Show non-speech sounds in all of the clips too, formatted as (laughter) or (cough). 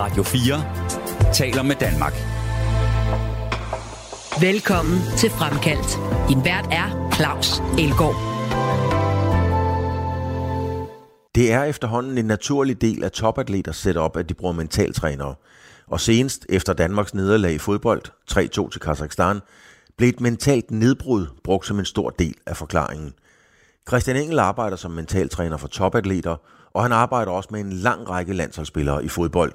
Radio 4 taler med Danmark. Velkommen til Fremkaldt. Din vært er Claus Elgaard. Det er efterhånden en naturlig del af topatleters setup, at de bruger mentaltrænere. Og senest efter Danmarks nederlag i fodbold, 3-2 til Kazakhstan, blev et mentalt nedbrud brugt som en stor del af forklaringen. Christian Engel arbejder som mentaltræner for topatleter, og han arbejder også med en lang række landsholdsspillere i fodbold.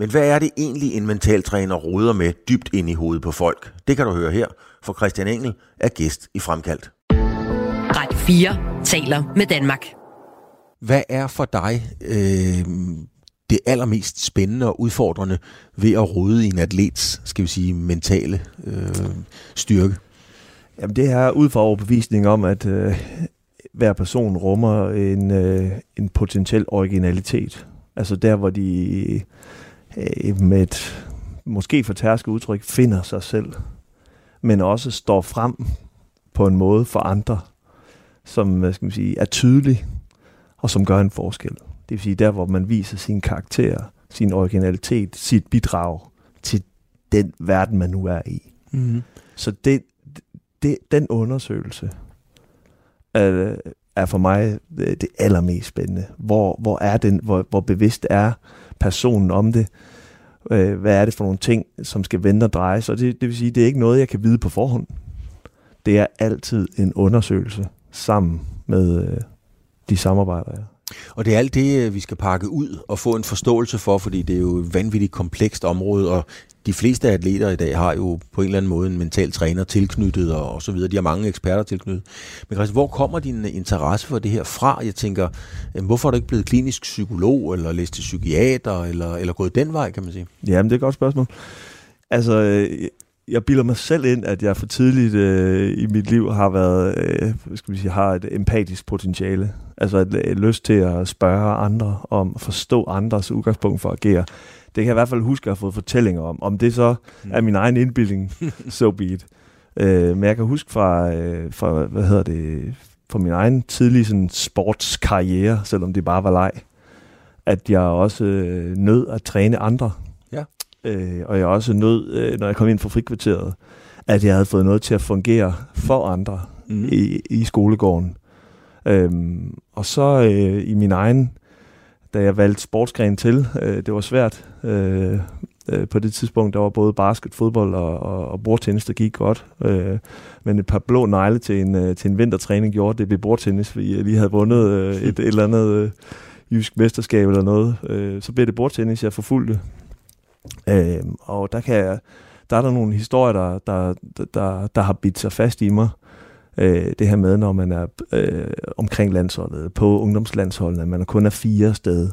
Men hvad er det egentlig, en mentaltræner roder med dybt ind i hovedet på folk? Det kan du høre her, for Christian Engel er gæst i Fremkaldt. Radio 4 taler med Danmark. Hvad er for dig øh, det allermest spændende og udfordrende ved at rode i en atlets, skal vi sige, mentale øh, styrke? Jamen det er ud fra overbevisning om, at øh, hver person rummer en, øh, en potentiel originalitet. Altså der, hvor de øh, med et måske fortærsket udtryk finder sig selv, men også står frem på en måde for andre, som hvad skal man sige, er tydelig og som gør en forskel. Det vil sige der, hvor man viser sin karakter, sin originalitet, sit bidrag til den verden, man nu er i. Mm-hmm. Så det, det, den undersøgelse er, er for mig det allermest spændende. Hvor, hvor er den, hvor, hvor bevidst er personen om det? Øh, hvad er det for nogle ting, som skal vente og dreje sig? Det, det vil sige, det er ikke noget, jeg kan vide på forhånd. Det er altid en undersøgelse sammen med øh, de samarbejder, jeg og det er alt det, øh, vi skal pakke ud og få en forståelse for, fordi det er jo et vanvittigt komplekst område, og de fleste atleter i dag har jo på en eller anden måde en mental træner tilknyttet og, og så videre. De har mange eksperter tilknyttet. Men Christian, hvor kommer din øh, interesse for det her fra? Jeg tænker, øh, hvorfor er du ikke blevet klinisk psykolog, eller læst til psykiater, eller, eller gået den vej, kan man sige? Jamen, det er et godt spørgsmål. Altså, øh, jeg bilder mig selv ind, at jeg for tidligt øh, i mit liv har været, øh, skal vi sige, har et empatisk potentiale. Altså et, et lyst til at spørge andre om, at forstå andres udgangspunkt for at agere. Det kan jeg i hvert fald huske, at jeg har fået fortællinger om. Om det så mm. er min egen indbildning, (laughs) so be it. Øh, men jeg kan huske fra, øh, fra, hvad hedder det, fra min egen tidlige sådan, sportskarriere, selvom det bare var leg, at jeg også øh, nød at træne andre. Ja. Øh, og jeg også nød, øh, når jeg kom ind fra frikvarteret, at jeg havde fået noget til at fungere for andre mm. i, i skolegården. Øhm, og så øh, i min egen, da jeg valgte sportsgren til, øh, det var svært. Øh, øh, på det tidspunkt, der var både basket, fodbold og, og, og bordtennis, der gik godt. Øh, men et par blå negle til en, øh, til en vintertræning gjorde det ved bordtennis, fordi jeg lige havde vundet øh, et, et eller andet øh, jysk mesterskab eller noget. Øh, så blev det bordtennis, jeg forfulgte. Øh, og der, kan jeg, der er der nogle historier, der, der, der, der har bidt sig fast i mig. Øh, det her med, når man er øh, omkring landsholdet, på ungdomslandsholdet, at man kun er fire steder.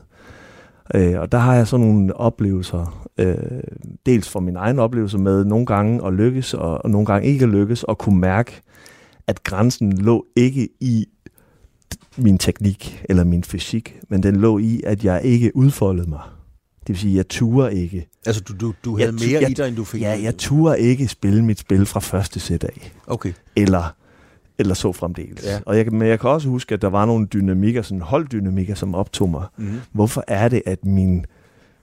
Øh, og der har jeg sådan nogle oplevelser, øh, dels fra min egen oplevelse med nogle gange at lykkes, og, og nogle gange ikke at lykkes, og kunne mærke, at grænsen lå ikke i min teknik eller min fysik, men den lå i, at jeg ikke udfoldede mig. Det vil sige, at jeg turer ikke. Altså, du, du, du havde jeg, mere jeg, i dig, end du fik? Ja, jeg turer ikke spille mit spil fra første sæt af. Okay. Eller, eller så fremdeles. Ja. Og jeg, men jeg kan også huske, at der var nogle dynamikker, sådan holddynamikker, som optog mig. Mm-hmm. Hvorfor er det, at min,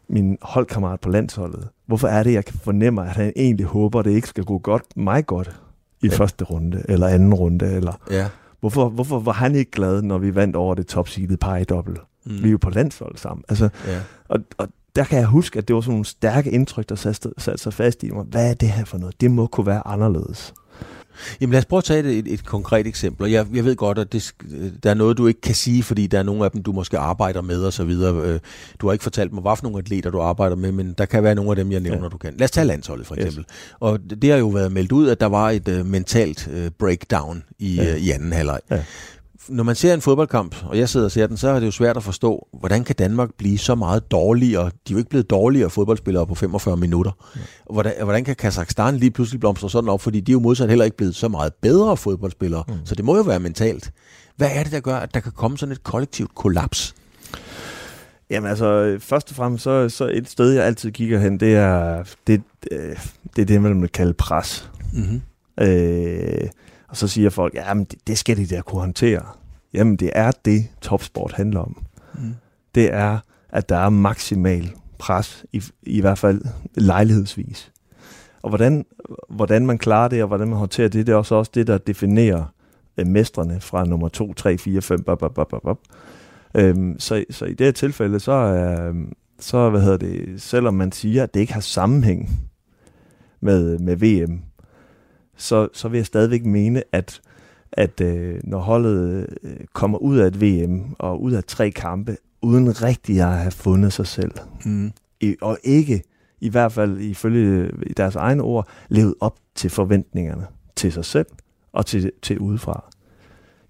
min holdkammerat på landsholdet, hvorfor er det, jeg kan fornemme, at han egentlig håber, at det ikke skal gå godt, mig godt i ja. første runde, eller anden runde, eller... Ja. Hvorfor, hvorfor var han ikke glad, når vi vandt over det topseedede par i dobbelt? Mm. Vi er jo på landshold sammen. Altså, ja. og, og der kan jeg huske, at det var sådan nogle stærke indtryk, der satte, satte sig fast i mig. Hvad er det her for noget? Det må kunne være anderledes. Jamen lad os prøve at tage et, et, et konkret eksempel. Jeg, jeg ved godt, at det, der er noget, du ikke kan sige, fordi der er nogle af dem, du måske arbejder med og så videre. Øh, du har ikke fortalt mig, hvad for nogle atleter du arbejder med, men der kan være nogle af dem, jeg nævner, ja. du kan. Lad os tage landsholdet for eksempel. Yes. Og det har jo været meldt ud, at der var et uh, mentalt uh, breakdown i, ja. uh, i anden halvleg. Ja når man ser en fodboldkamp, og jeg sidder og ser den, så er det jo svært at forstå, hvordan kan Danmark blive så meget dårligere? De er jo ikke blevet dårligere fodboldspillere på 45 minutter. Ja. Hvordan, hvordan kan Kazakhstan lige pludselig blomstre sådan op? Fordi de er jo modsat heller ikke blevet så meget bedre fodboldspillere. Mm. Så det må jo være mentalt. Hvad er det, der gør, at der kan komme sådan et kollektivt kollaps? Jamen altså, først og fremmest, så, så et sted, jeg altid kigger hen, det er det, det, det, er det man vil kalde pres. Mm-hmm. Øh, og så siger folk, ja, men det, det skal de da kunne håndtere. Jamen, det er det, topsport handler om. Mm. Det er, at der er maksimal pres, i, i hvert fald lejlighedsvis. Og hvordan, hvordan man klarer det, og hvordan man håndterer det, det er også, også det, der definerer øh, mestrene fra nummer 2, 3, 4, 5, bop, bop, bop, bop. Øhm, så, så i det her tilfælde, så er, så, hvad hedder det, selvom man siger, at det ikke har sammenhæng med, med VM, så, så vil jeg stadigvæk mene, at, at øh, når holdet øh, kommer ud af et VM og ud af tre kampe, uden rigtig at have fundet sig selv, mm. I, og ikke, i hvert fald ifølge i deres egne ord, levet op til forventningerne til sig selv og til, til udefra.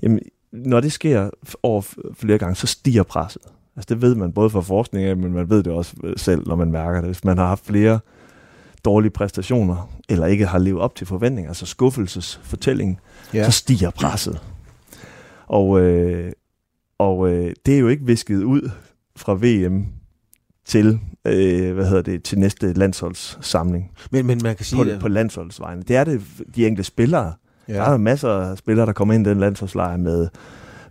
Jamen, når det sker over flere gange, så stiger presset. Altså det ved man både fra forskning men man ved det også selv, når man mærker det. Hvis man har haft flere dårlige præstationer, eller ikke har levet op til forventninger, altså skuffelsesfortælling, ja. så stiger presset. Og, øh, og øh, det er jo ikke visket ud fra VM til, øh, hvad hedder det, til næste landsholdssamling. Men, men man kan sige på, det. på landsholdsvejene. Det er det de enkelte spillere. Ja. Der er masser af spillere, der kommer ind i den landsholdslejr med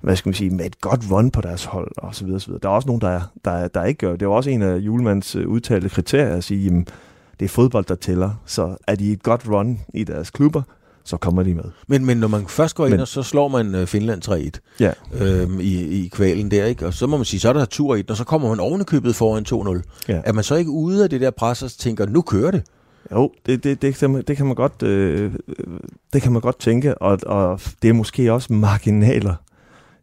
hvad skal man sige, med et godt run på deres hold, og så videre, så videre. Der er også nogen, der, der, der ikke gør det. Det var også en af Julemands øh, udtalte kriterier at sige, jamen, det er fodbold, der tæller. Så er de et godt run i deres klubber, så kommer de med. Men, men når man først går ind, men, og så slår man uh, Finland 3-1 ja. øhm, i, i kvalen der, ikke? og så må man sige, så er der tur i den, og så kommer man ovenikøbet foran 2-0. Ja. Er man så ikke ude af det der pres og tænker, nu kører det? Jo, det, det, det, det, kan man godt, øh, det kan man godt tænke, og, og det er måske også marginaler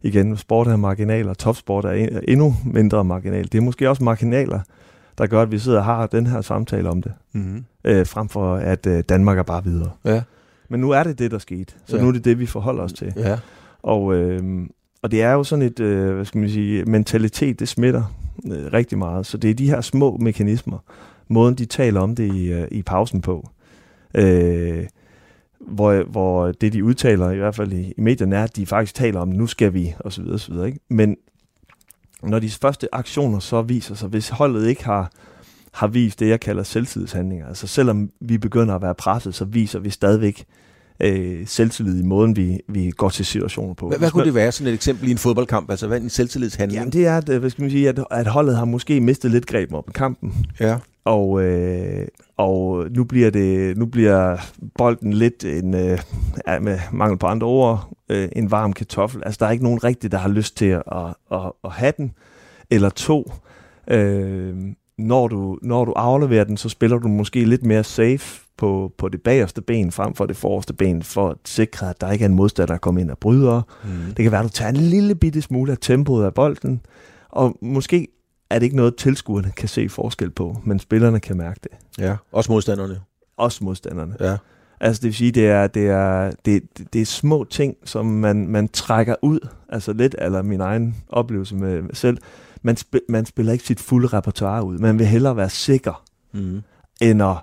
igen, sport er marginaler, topsport er endnu mindre marginal. Det er måske også marginaler, der gør, at vi sidder og har den her samtale om det, mm-hmm. øh, frem for at øh, Danmark er bare videre. Ja. Men nu er det det, der skete, så ja. nu er det det, vi forholder os til. Ja. Og, øh, og det er jo sådan et, øh, hvad skal man sige, mentalitet, det smitter øh, rigtig meget. Så det er de her små mekanismer, måden de taler om det i, øh, i pausen på. Øh, hvor, hvor det, de udtaler, i hvert fald i, i medierne, er, at de faktisk taler om, nu skal vi, og så videre, og så videre. Ikke? Men når de første aktioner så viser sig, hvis holdet ikke har, har vist det, jeg kalder selvtidshandlinger, altså selvom vi begynder at være presset, så viser vi stadigvæk øh, selvtillid i måden, vi, vi går til situationer på. Hvad, hvad kunne det være, sådan et eksempel i en fodboldkamp? Altså, hvad er en selvtillidshandling? Jamen, det er, at, hvad skal man sige, at, at holdet har måske mistet lidt greb om kampen. Ja. Og, øh, og nu bliver det nu bliver bolden lidt en øh, med mangel på andre ord øh, en varm kartoffel. Altså der er ikke nogen rigtig der har lyst til at, at, at, at have den eller to. Øh, når du når du afleverer den, så spiller du måske lidt mere safe på, på det bagerste ben frem for det forreste ben, for at sikre, at der ikke er en modstander, der kommer ind og bryder. Mm. Det kan være, at du tager en lille bitte smule af tempoet af bolden, og måske er det ikke noget, tilskuerne kan se forskel på, men spillerne kan mærke det. Ja, også modstanderne. Også modstanderne. Ja. Altså det vil sige, det er, det er, det, det er små ting, som man, man trækker ud, altså lidt eller min egen oplevelse med mig selv. Man, sp, man spiller ikke sit fulde repertoire ud. Man vil hellere være sikker, mm. end at...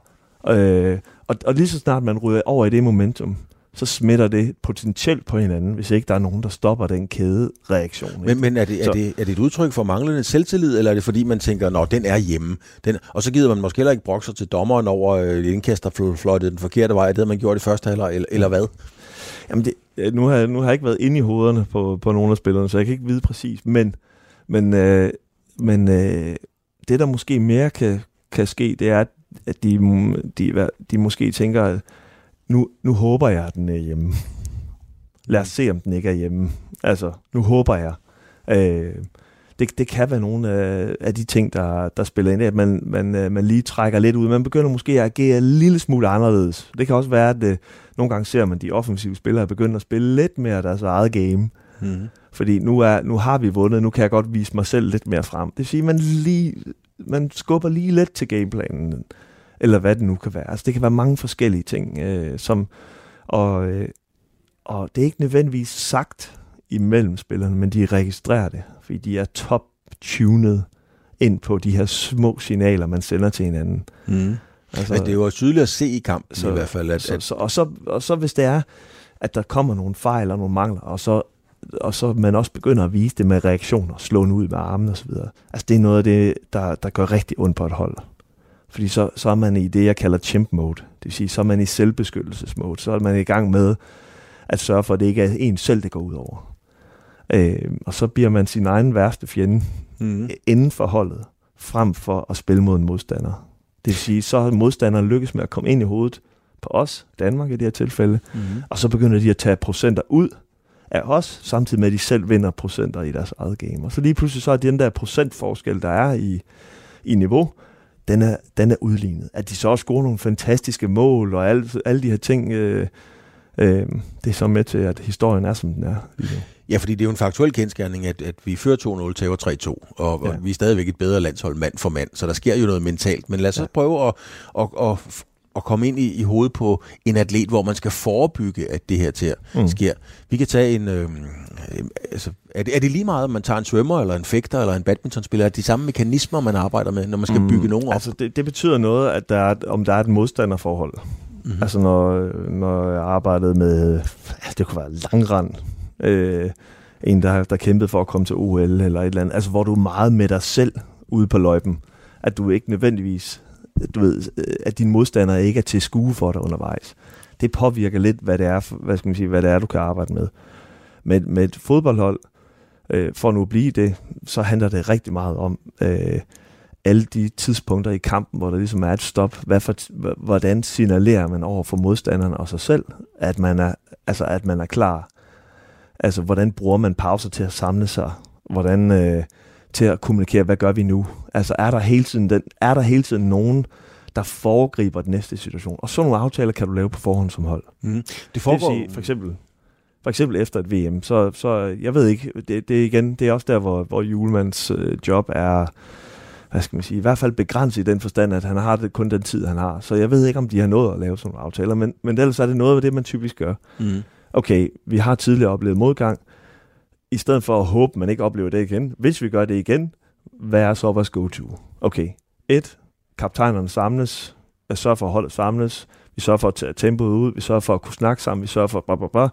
Øh, og, og lige så snart man ryger over i det momentum, så smitter det potentielt på hinanden, hvis ikke der er nogen, der stopper den kædereaktion. Men, men er, det, er, det, er det et udtryk for manglende selvtillid, eller er det fordi, man tænker, at den er hjemme? Den, og så gider man måske heller ikke brokse til dommeren over øh, indkaster fløjtet den forkerte vej, det havde man gjort i første halvleg, eller, eller hvad? Jamen det, nu, har jeg, nu har jeg ikke været inde i hovederne på, på nogle af spillerne, så jeg kan ikke vide præcis, men, men, øh, men øh, det, der måske mere kan, kan ske, det er, at de, de, de måske tænker, at nu, nu håber jeg, at den er hjemme. Lad os se, om den ikke er hjemme. Altså, nu håber jeg. Øh, det, det kan være nogle af, af de ting, der, der spiller ind, at man, man, øh, man lige trækker lidt ud. Man begynder måske at agere en lille smule anderledes. Det kan også være, at øh, nogle gange ser man, at de offensive spillere begynder at spille lidt mere deres eget game. Mm. Fordi nu, er, nu har vi vundet, nu kan jeg godt vise mig selv lidt mere frem. Det vil sige, at man, lige, man skubber lige lidt til gameplanen eller hvad det nu kan være. Altså, det kan være mange forskellige ting, øh, som, og, øh, og det er ikke nødvendigvis sagt imellem spillerne, men de registrerer det, fordi de er top-tunet ind på de her små signaler, man sender til hinanden. Mm. Altså, men det er jo tydeligt at se i kampen så, i hvert fald. At, så, så, og, så, og så hvis det er, at der kommer nogle fejl og nogle mangler, og så og så man også begynder at vise det med reaktioner, slå ud med armen osv. Altså det er noget af det, der, der gør rigtig ondt på et hold. Fordi så, så er man i det, jeg kalder chimp mode. Det vil sige, så er man i selvbeskyttelsesmode. Så er man i gang med at sørge for, at det ikke er en selv, det går ud over. Øh, og så bliver man sin egen værste fjende mm. inden for holdet. frem for at spille mod en modstander. Det vil sige, så har modstanderen lykkes med at komme ind i hovedet på os, Danmark i det her tilfælde, mm-hmm. og så begynder de at tage procenter ud af os, samtidig med at de selv vinder procenter i deres eget game. Og så lige pludselig så er den der procentforskel, der er i, i niveau, den er, den er udlignet. At de så også scorer nogle fantastiske mål og alle, alle de her ting, øh, øh, det er så med til, at historien er, som den er. Ja, fordi det er jo en faktuel kendskærning, at, at vi fører 2-0, tager 3-2, og, ja. og vi er stadigvæk et bedre landshold mand for mand, så der sker jo noget mentalt. Men lad os ja. prøve at, at, at, at komme ind i, i hovedet på en atlet, hvor man skal forebygge, at det her til mm. sker. Vi kan tage en... Øh, altså, er, det, er det lige meget, om man tager en svømmer, eller en fægter, eller en badmintonspiller? Er det de samme mekanismer, man arbejder med, når man skal mm. bygge nogen op? Altså, det, det betyder noget, at der er, om der er et modstanderforhold. Mm-hmm. Altså, når, når jeg arbejdede med... Det kunne være langrand. Øh, en, der, der kæmpede for at komme til OL, eller et eller andet. Altså, hvor du er meget med dig selv ude på løjpen. At du ikke nødvendigvis du ved, øh, at dine modstandere ikke er til skue for dig undervejs. Det påvirker lidt, hvad det er, hvad skal man sige, hvad det er, du kan arbejde med. Med, med et fodboldhold, øh, for nu at blive det, så handler det rigtig meget om øh, alle de tidspunkter i kampen, hvor der ligesom er et stop. Hvad for, hvordan signalerer man over for modstanderen og sig selv, at man er, altså, at man er klar? Altså, hvordan bruger man pauser til at samle sig? Hvordan... Øh, til at kommunikere, hvad gør vi nu? Altså er der hele tiden, den, er der hele tiden nogen, der foregriber den næste situation? Og sådan nogle aftaler kan du lave på forhånd som hold. Mm. Det foregår... Det sige, for eksempel, for eksempel efter et VM, så, så jeg ved ikke, det, det, igen, det er også der, hvor, hvor Julemands øh, job er, hvad skal man sige, i hvert fald begrænset i den forstand, at han har det kun den tid, han har. Så jeg ved ikke, om de har nået at lave sådan nogle aftaler, men, men ellers er det noget af det, man typisk gør. Mm. Okay, vi har tidligere oplevet modgang, i stedet for at håbe, man ikke oplever det igen. Hvis vi gør det igen, hvad er så vores go-to? Okay, et, kaptajnerne samles, jeg sørger for at holdet samles, vi sørger for at tage tempoet ud, vi sørger for at kunne snakke sammen, vi sørger for bla bla bla.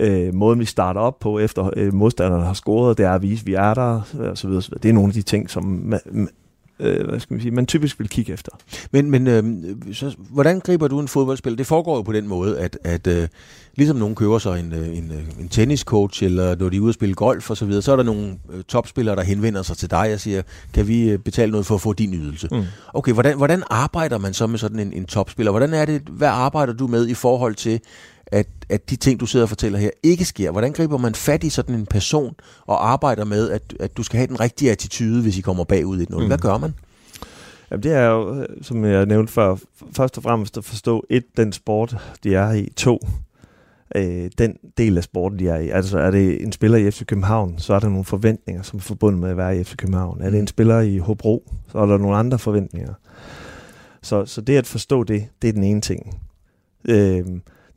Øh, måden vi starter op på, efter øh, modstanderne har scoret, det er at vise, at vi er der, og så videre, så videre. Det er nogle af de ting, som man, øh, hvad skal man sige, man typisk vil kigge efter. Men, men øh, så, hvordan griber du en fodboldspil? Det foregår jo på den måde, at, at øh, ligesom nogen køber sig en, øh, en, øh, en tenniscoach, eller når de er ude at spille golf og så videre, så er der nogle øh, topspillere, der henvender sig til dig og siger, kan vi betale noget for at få din ydelse? Mm. Okay, hvordan, hvordan arbejder man så med sådan en, en topspiller? Hvordan er det, hvad arbejder du med i forhold til, at, at de ting, du sidder og fortæller her, ikke sker? Hvordan griber man fat i sådan en person og arbejder med, at, at du skal have den rigtige attitude, hvis I kommer bagud i et Mm. Hvad gør man? Jamen, det er jo, som jeg nævnte før, først og fremmest at forstå, et, den sport, de er i, to, øh, den del af sporten, de er i. Altså, er det en spiller i FC København, så er der nogle forventninger, som er forbundet med at være i FC København. Er det en mm. spiller i Hobro, så er der nogle andre forventninger. Så, så det at forstå det, det er den ene ting. Øh,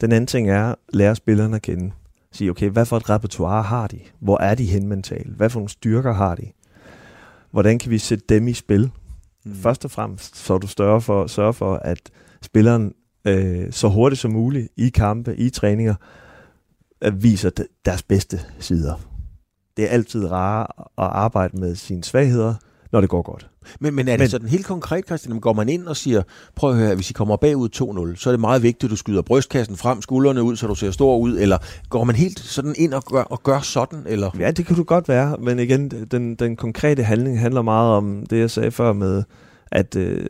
den anden ting er at lære spillerne at kende. Sige, okay, hvad for et repertoire har de? Hvor er de hen mentalt? Hvad for nogle styrker har de? Hvordan kan vi sætte dem i spil? Mm. Først og fremmest, så er du større for, sørge for, at spilleren øh, så hurtigt som muligt i kampe, i træninger, øh, viser deres bedste sider. Det er altid rart at arbejde med sine svagheder, når det går godt. Men, men er det men, sådan helt konkret, Christian, går man ind og siger, prøv at høre, hvis I kommer bagud 2-0, så er det meget vigtigt, at du skyder brystkassen frem, skuldrene ud, så du ser stor ud, eller går man helt sådan ind og gør, og gør sådan? Eller? Ja, det kan du godt være, men igen, den, den konkrete handling handler meget om det, jeg sagde før med, at øh,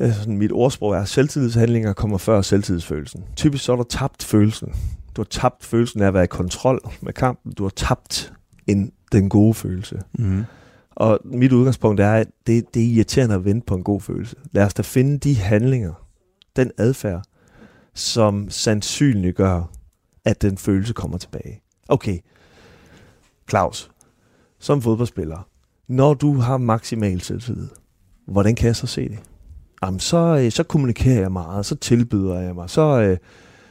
øh sådan mit ordsprog er, at selvtidshandlinger kommer før selvtidsfølelsen. Typisk så er der tabt følelsen. Du har tabt følelsen af at være i kontrol med kampen. Du har tabt en, den gode følelse. Mm. Og mit udgangspunkt er, at det, det er irriterende at vente på en god følelse. Lad os da finde de handlinger, den adfærd, som sandsynliggør, at den følelse kommer tilbage. Okay, Claus, som fodboldspiller, når du har maksimal selvtillid, hvordan kan jeg så se det? Jamen, så, øh, så kommunikerer jeg meget, så tilbyder jeg mig, så, øh,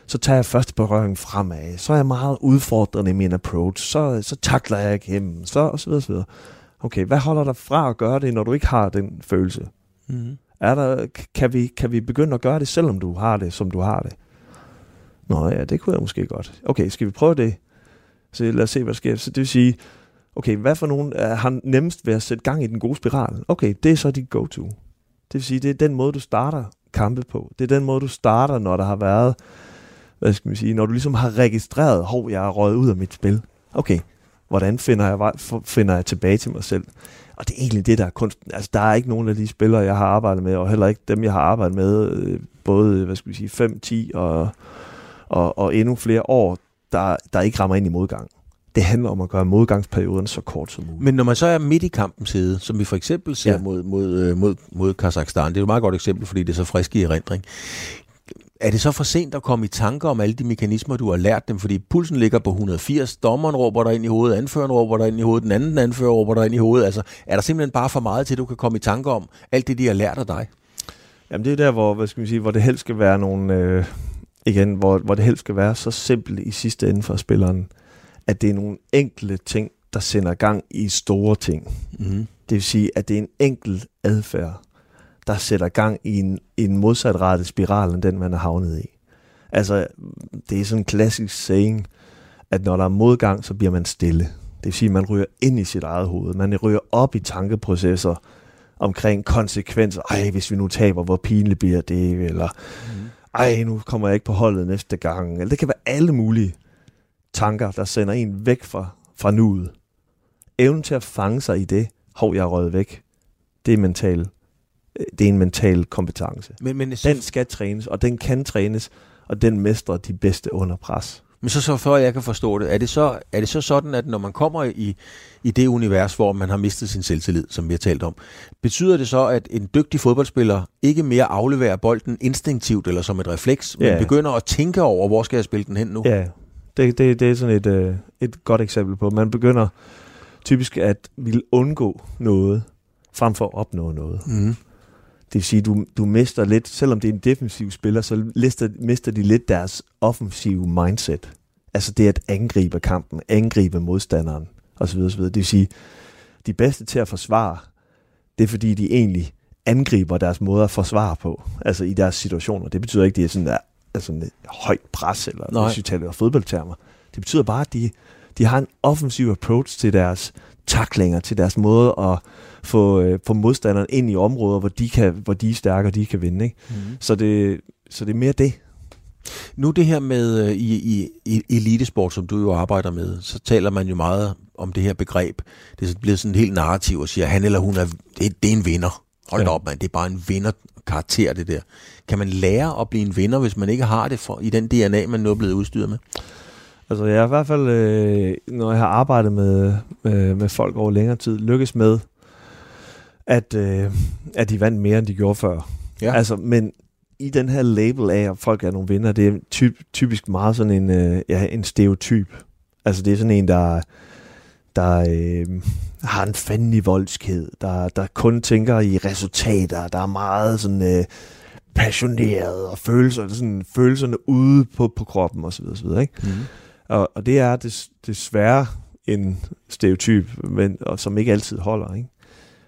så tager jeg første berøring fremad, så er jeg meget udfordrende i min approach, så, øh, så takler jeg igennem, så og så videre, så videre okay, hvad holder dig fra at gøre det, når du ikke har den følelse? Mm. Er der, kan, vi, kan vi begynde at gøre det, selvom du har det, som du har det? Nå ja, det kunne jeg måske godt. Okay, skal vi prøve det? Så lad os se, hvad der sker. Så det vil sige, okay, hvad for nogen er, har nemmest ved at sætte gang i den gode spiral? Okay, det er så dit go-to. Det vil sige, det er den måde, du starter kampe på. Det er den måde, du starter, når der har været, hvad skal man sige, når du ligesom har registreret, hov, jeg er røget ud af mit spil. Okay, Hvordan finder jeg, finder jeg tilbage til mig selv? Og det er egentlig det, der er kunst. Altså, der er ikke nogen af de spillere, jeg har arbejdet med, og heller ikke dem, jeg har arbejdet med, øh, både, hvad skal vi sige, 5, 10 og, og, og endnu flere år, der, der ikke rammer ind i modgang. Det handler om at gøre modgangsperioden så kort som muligt. Men når man så er midt i kampens side, som vi for eksempel ser ja. Ja. mod, mod, øh, mod, mod Kazakhstan, det er jo et meget godt eksempel, fordi det er så frisk i erindring. Er det så for sent at komme i tanker om alle de mekanismer, du har lært dem? Fordi pulsen ligger på 180, dommeren råber dig ind i hovedet, anføreren råber dig ind i hovedet, den anden anfører råber dig ind i hovedet. Altså, er der simpelthen bare for meget til, at du kan komme i tanker om alt det, de har lært af dig? Jamen det er der, hvor, hvad skal vi sige, hvor det helst skal være nogle, øh, igen, hvor, hvor det helst skal være så simpelt i sidste ende for spilleren, at det er nogle enkle ting, der sender gang i store ting. Mm. Det vil sige, at det er en enkelt adfærd, der sætter gang i en, en modsatrettet spiral, end den man er havnet i. Altså, det er sådan en klassisk saying, at når der er modgang, så bliver man stille. Det vil sige, at man ryger ind i sit eget hoved. Man ryger op i tankeprocesser omkring konsekvenser. Ej, hvis vi nu taber, hvor pinligt bliver det? Eller, ej, nu kommer jeg ikke på holdet næste gang. Eller det kan være alle mulige tanker, der sender en væk fra, fra nuet. Evnen til at fange sig i det, hov, jeg er røget væk, det er mental. Det er en mental kompetence. Men, men, Den skal trænes, og den kan trænes, og den mestrer de bedste under pres. men så, så for at jeg kan forstå det, er det, så, er det så sådan, at når man kommer i, i det univers, hvor man har mistet sin selvtillid, som vi har talt om, betyder det så, at en dygtig fodboldspiller ikke mere afleverer bolden instinktivt eller som et refleks, men Ja. begynder at tænke over, hvor skal jeg spille den hen nu? Ja, det, det, det er sådan et, øh, et godt eksempel på. Man begynder typisk at ville undgå noget, frem for at opnå noget. Mm. Det vil sige, du, du mister lidt, selvom det er en defensiv spiller, så lister, mister de lidt deres offensive mindset. Altså det at angribe kampen, angribe modstanderen osv. osv. Det vil sige, de bedste til at forsvare, det er fordi, de egentlig angriber deres måde at forsvare på, altså i deres situationer. Det betyder ikke, at det er sådan der, altså et højt pres, eller Nej. hvis vi taler fodboldtermer. Det betyder bare, at de, de har en offensiv approach til deres taklinger, til deres måde at få, øh, få modstanderen ind i områder, hvor de, kan, hvor de er stærke, og de kan vinde. Ikke? Mm. Så, det, så det er mere det. Nu det her med øh, i, i, elitesport, som du jo arbejder med, så taler man jo meget om det her begreb. Det er blevet sådan en helt narrativ og siger, han eller hun er, det, det er en vinder. Hold Ja. op, mand. Det er bare en vinderkarakter, det der. Kan man lære at blive en vinder, hvis man ikke har det for, i den DNA, man nu er blevet udstyret med? Altså jeg har i hvert fald, øh, når jeg har arbejdet med, med, med folk over længere tid, lykkes med, at, øh, at de vandt mere, end de gjorde før. Ja. Altså, men i den her label af, at folk er nogle vinder, det er typ, typisk meget sådan en, øh, ja, en stereotyp. Altså det er sådan en, der, der øh, har en fandelig voldskhed, der, der kun tænker i resultater, der er meget sådan øh, passioneret og følelser, sådan, følelserne ude på, på kroppen osv. osv. Ikke? Mm. Og, og det er des, desværre en stereotyp, men, og som ikke altid holder. Ikke?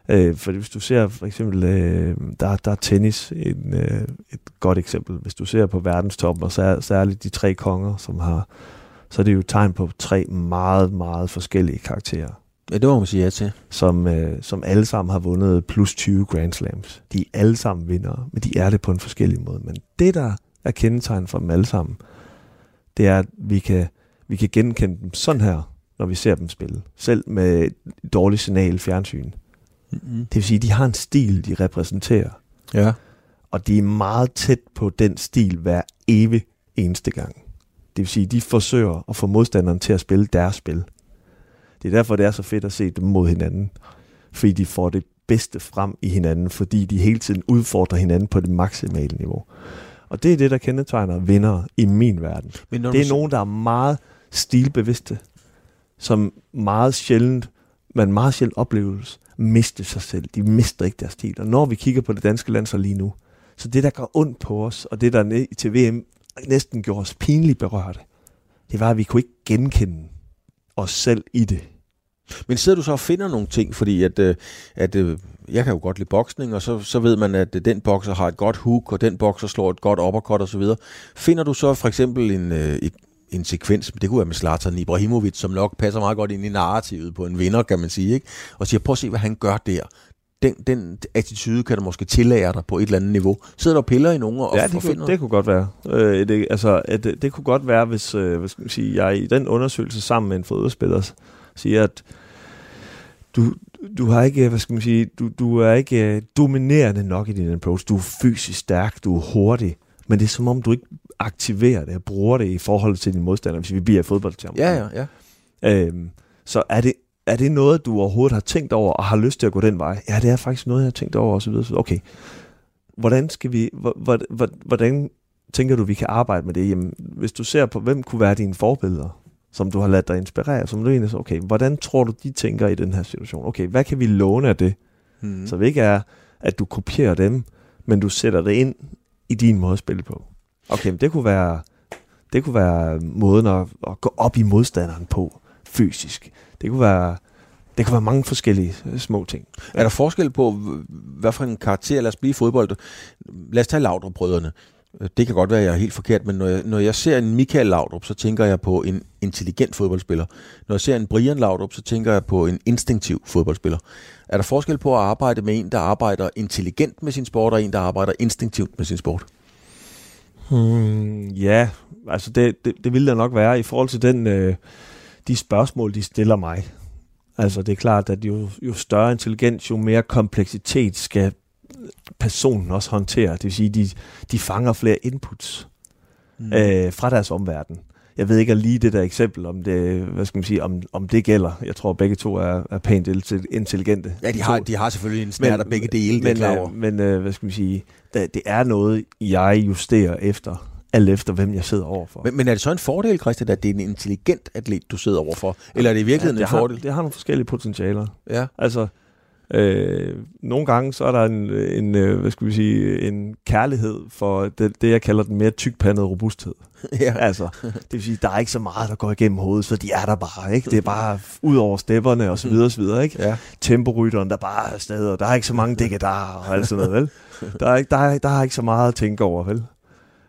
Øh, for hvis du ser for eksempel, øh, der, der er tennis en, øh, et godt eksempel. Hvis du ser på verdenstoppen, og sær, særligt de tre konger, som har, så er det jo tegn på tre meget, meget forskellige karakterer, Ja, det må man sige ja til. som, øh, som alle sammen har vundet plus 20 Grand Slams. De er alle sammen vindere, men de er det på en forskellig måde. Men det, der er kendetegn for dem alle sammen, det er, at vi kan, vi kan genkende dem sådan her, når vi ser dem spille. Selv med dårligt signal fjernsyn. Mm-hmm. Det vil sige, at de har en stil, de repræsenterer. Ja. Og de er meget tæt på den stil hver evig eneste gang. Det vil sige, at de forsøger at få modstanderen til at spille deres spil. Det er derfor, det er så fedt at se dem mod hinanden. Fordi de får det bedste frem i hinanden, fordi de hele tiden udfordrer hinanden på det maksimale niveau. Og det er det, der kendetegner vinder i min verden. Men Det er nogen, der er meget stilbevidste, som meget sjældent, man meget sjældent opleves, miste sig selv. De mister ikke deres stil. Og når vi kigger på det danske landshold lige nu, så det, der går ondt på os, og det, der ned til VM næsten gjorde os pinligt berørte, det var, at vi kunne ikke genkende os selv i det. Men sidder du så og finder nogle ting, fordi at, øh, at øh, jeg kan jo godt lide boksning, og så, så ved man, at øh, den bokser har et godt hook, og den bokser slår et godt uppercut osv. Finder du så for eksempel en, et, en sekvens, det kunne være med Zlatan Ibrahimovic, som nok passer meget godt ind i narrativet på en vinder, kan man sige, ikke? og siger, prøv at se, hvad han gør der. Den, den attitude kan du måske tillære dig på et eller andet niveau. Sidder du og piller i nogen og, ja, det, kunne, det kunne godt være. Øh, det, altså, det, det kunne godt være, hvis øh, hvad skal man sige, jeg i den undersøgelse sammen med en fodboldspiller siger, at du, du har ikke, hvad skal man sige, du, du er ikke uh, dominerende nok i din approach. Du er fysisk stærk, du er hurtig, men det er som om, du ikke aktiverer det og bruger det i forhold til din modstander, hvis vi bliver fodboldtermer. Ja, ja, ja. Øhm, så er det, er det noget, du overhovedet har tænkt over og har lyst til at gå den vej? Ja, det er faktisk noget, jeg har tænkt over osv. Okay, hvordan skal vi, hvordan, hvordan tænker du, vi kan arbejde med det? Jamen, hvis du ser på, hvem kunne være dine forbilleder, som du har ladet dig inspirere, som du egentlig så, okay, hvordan tror du, de tænker i den her situation? Okay, hvad kan vi låne af det? Hmm. Så det ikke er, at du kopierer dem, men du sætter det ind i din måde at spille på. Okay, men det kunne være, det kunne være måden at, at gå op i modstanderen på, fysisk. Det kunne være, det kunne være mange forskellige øh, små ting. Er der forskel på, hvad for en karakter, lad os blive fodbold, lad os tage Laudrup-brødrene. Det kan godt være, at jeg er helt forkert, men når jeg, når jeg ser en Michael Laudrup, så tænker jeg på en intelligent fodboldspiller. Når jeg ser en Brian Laudrup, så tænker jeg på en instinktiv fodboldspiller. Er der forskel på at arbejde med en, der arbejder intelligent med sin sport, og en, der arbejder instinktivt med sin sport? Hmm, ja, altså det, det, det vil der nok være i forhold til den, øh, de spørgsmål, de stiller mig. Altså det er klart, at jo, jo større intelligens, jo mere kompleksitet skal personen også håndtere. Det vil sige, de, de fanger flere inputs mm. øh, fra deres omverden. Jeg ved ikke lige det der eksempel, om det, hvad skal man sige, om, om det gælder. Jeg tror, begge to er, er pænt intelligente. Ja, de har, de har selvfølgelig en snært af begge dele, men, det øh, men øh, hvad skal man sige, det, det er noget, jeg justerer efter alt efter hvem jeg sidder overfor. Men, men er det så en fordel, Christian, at det er en intelligent atlet, du sidder overfor? Eller er det i virkeligheden ja, det en har, fordel? Det har nogle forskellige potentialer. Ja. Altså, Øh, nogle gange så er der en, en, øh, hvad skal vi sige, en kærlighed for det, det jeg kalder den mere tykpandede robusthed. (laughs) Ja. Altså, det vil sige, der er ikke så meget, der går igennem hovedet, så de er der bare, ikke? Det er bare ud over stepperne og så videre og så videre, ikke? Ja. Temporytteren, der bare er stadig, og der er ikke så mange dækkedar og alt sådan noget, vel? Der er, ikke, der, er, der er ikke så meget at tænke over, vel?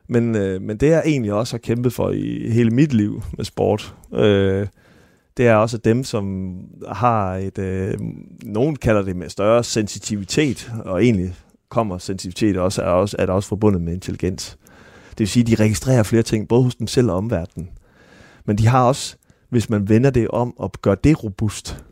Men, øh, men det jeg egentlig også har kæmpet for i hele mit liv med sport, øh, det er også dem, som har et, øh, nogen kalder det med større sensitivitet, og egentlig kommer sensitivitet også, er også, er også forbundet med intelligens. Det vil sige, at de registrerer flere ting, både hos dem selv og omverdenen. Men de har også, hvis man vender det om og gør det robust,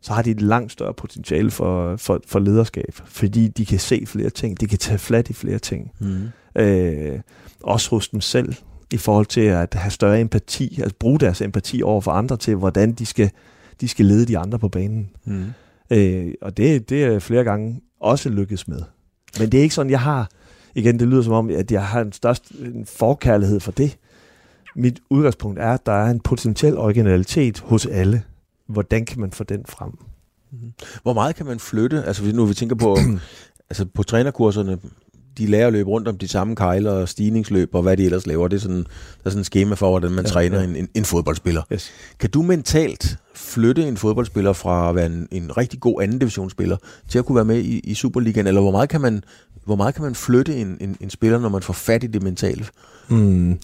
så har de et langt større potentiale for, for, for lederskab, fordi de kan se flere ting, de kan tage flat i flere ting. Mm. Øh, også hos dem selv i forhold til at have større empati, altså bruge deres empati over for andre til, hvordan de skal, de skal lede de andre på banen. Mm. Øh, og det, det er flere gange også lykkes med. Men det er ikke sådan, jeg har, igen, det lyder som om, at jeg har en størst en forkærlighed for det. Mit udgangspunkt er, at der er en potentiel originalitet hos alle. Hvordan kan man få den frem? Mm-hmm. Hvor meget kan man flytte? Altså nu vi tænker på, (clears throat) altså på trænerkurserne, de lærer at løbe rundt om de samme kejler og stigningsløb og hvad de ellers laver. Det er sådan, der er sådan en schema for, hvordan man ja, træner ja. En, en, en fodboldspiller. Yes. Kan du mentalt flytte en fodboldspiller fra at være en, en rigtig god anden divisionsspiller til at kunne være med i, i Superligaen? Eller hvor meget kan man, hvor meget kan man flytte en, en, en spiller, når man får fat i det mentale? Hmm.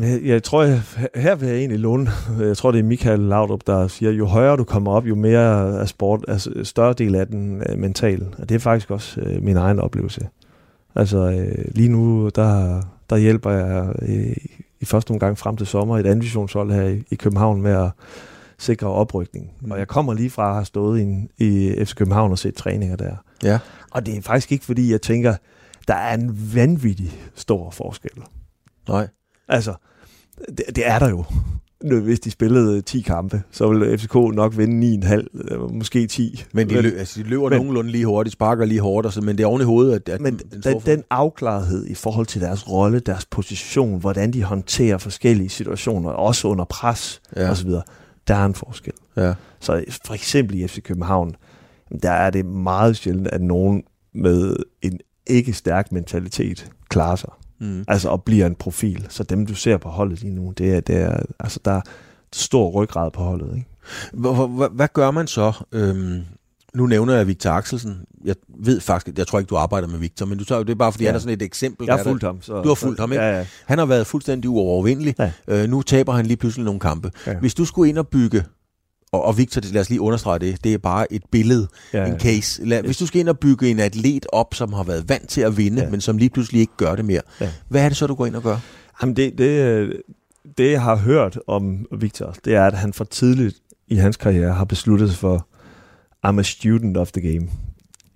Jeg, jeg tror, jeg, her vil jeg egentlig låne, jeg tror det er Michael Laudrup, der siger, jo højere du kommer op, jo mere er sport, altså større del af den er mental. Og det er faktisk også øh, min egen oplevelse. Altså øh, lige nu, der, der hjælper jeg øh, i første omgang frem til sommer et andivisionshold her i, i København med at sikre oprykning. Mm. Og jeg kommer lige fra at have stået i, en, i FC København og set træninger der. Ja. Og det er faktisk ikke, fordi jeg tænker, der er en vanvittig stor forskel. Nej. Altså, det, det er der jo. Hvis de spillede 10 kampe, så ville FCK nok vinde 9,5, øh, måske 10. Men de, lø, altså, de løber men, nogenlunde lige de sparker lige hårdt, altså, men det er oven i hovedet. At, at men den, den, den afklarethed i forhold til deres rolle, deres position, hvordan de håndterer forskellige situationer, også under pres ja. osv., der er en forskel. Ja. Så for eksempel i FC København, der er det meget sjældent, at nogen med en ikke stærk mentalitet klarer sig. Mm. Altså og bliver en profil. Så dem, du ser på holdet lige nu, det er, det er altså der er stor ryggrad på holdet. Ikke? Hvad, hvad gør man så? Øhm, nu nævner jeg Victor Axelsen. Jeg ved faktisk, jeg tror ikke, du arbejder med Victor, men du tager det er bare, fordi ja. han er sådan et eksempel. Jeg har fulgt ham. Så, du har fulgt ham, ikke? Ja, ja. Han har været fuldstændig uovervindelig. Ja. Øh, nu taber han lige pludselig nogle kampe. Ja. Hvis du skulle ind og bygge og, og Victor, lad os lige understrege det, det er bare et billede, ja, en case. Lad, hvis du skal ind og bygge en atlet op, som har været vant til at vinde, ja. men som lige pludselig ikke gør det mere, ja. hvad er det så, du går ind og gør? Jamen det, det, det, jeg har hørt om Victor, det er, at han for tidligt i hans karriere har besluttet sig for, I'm a student of the game.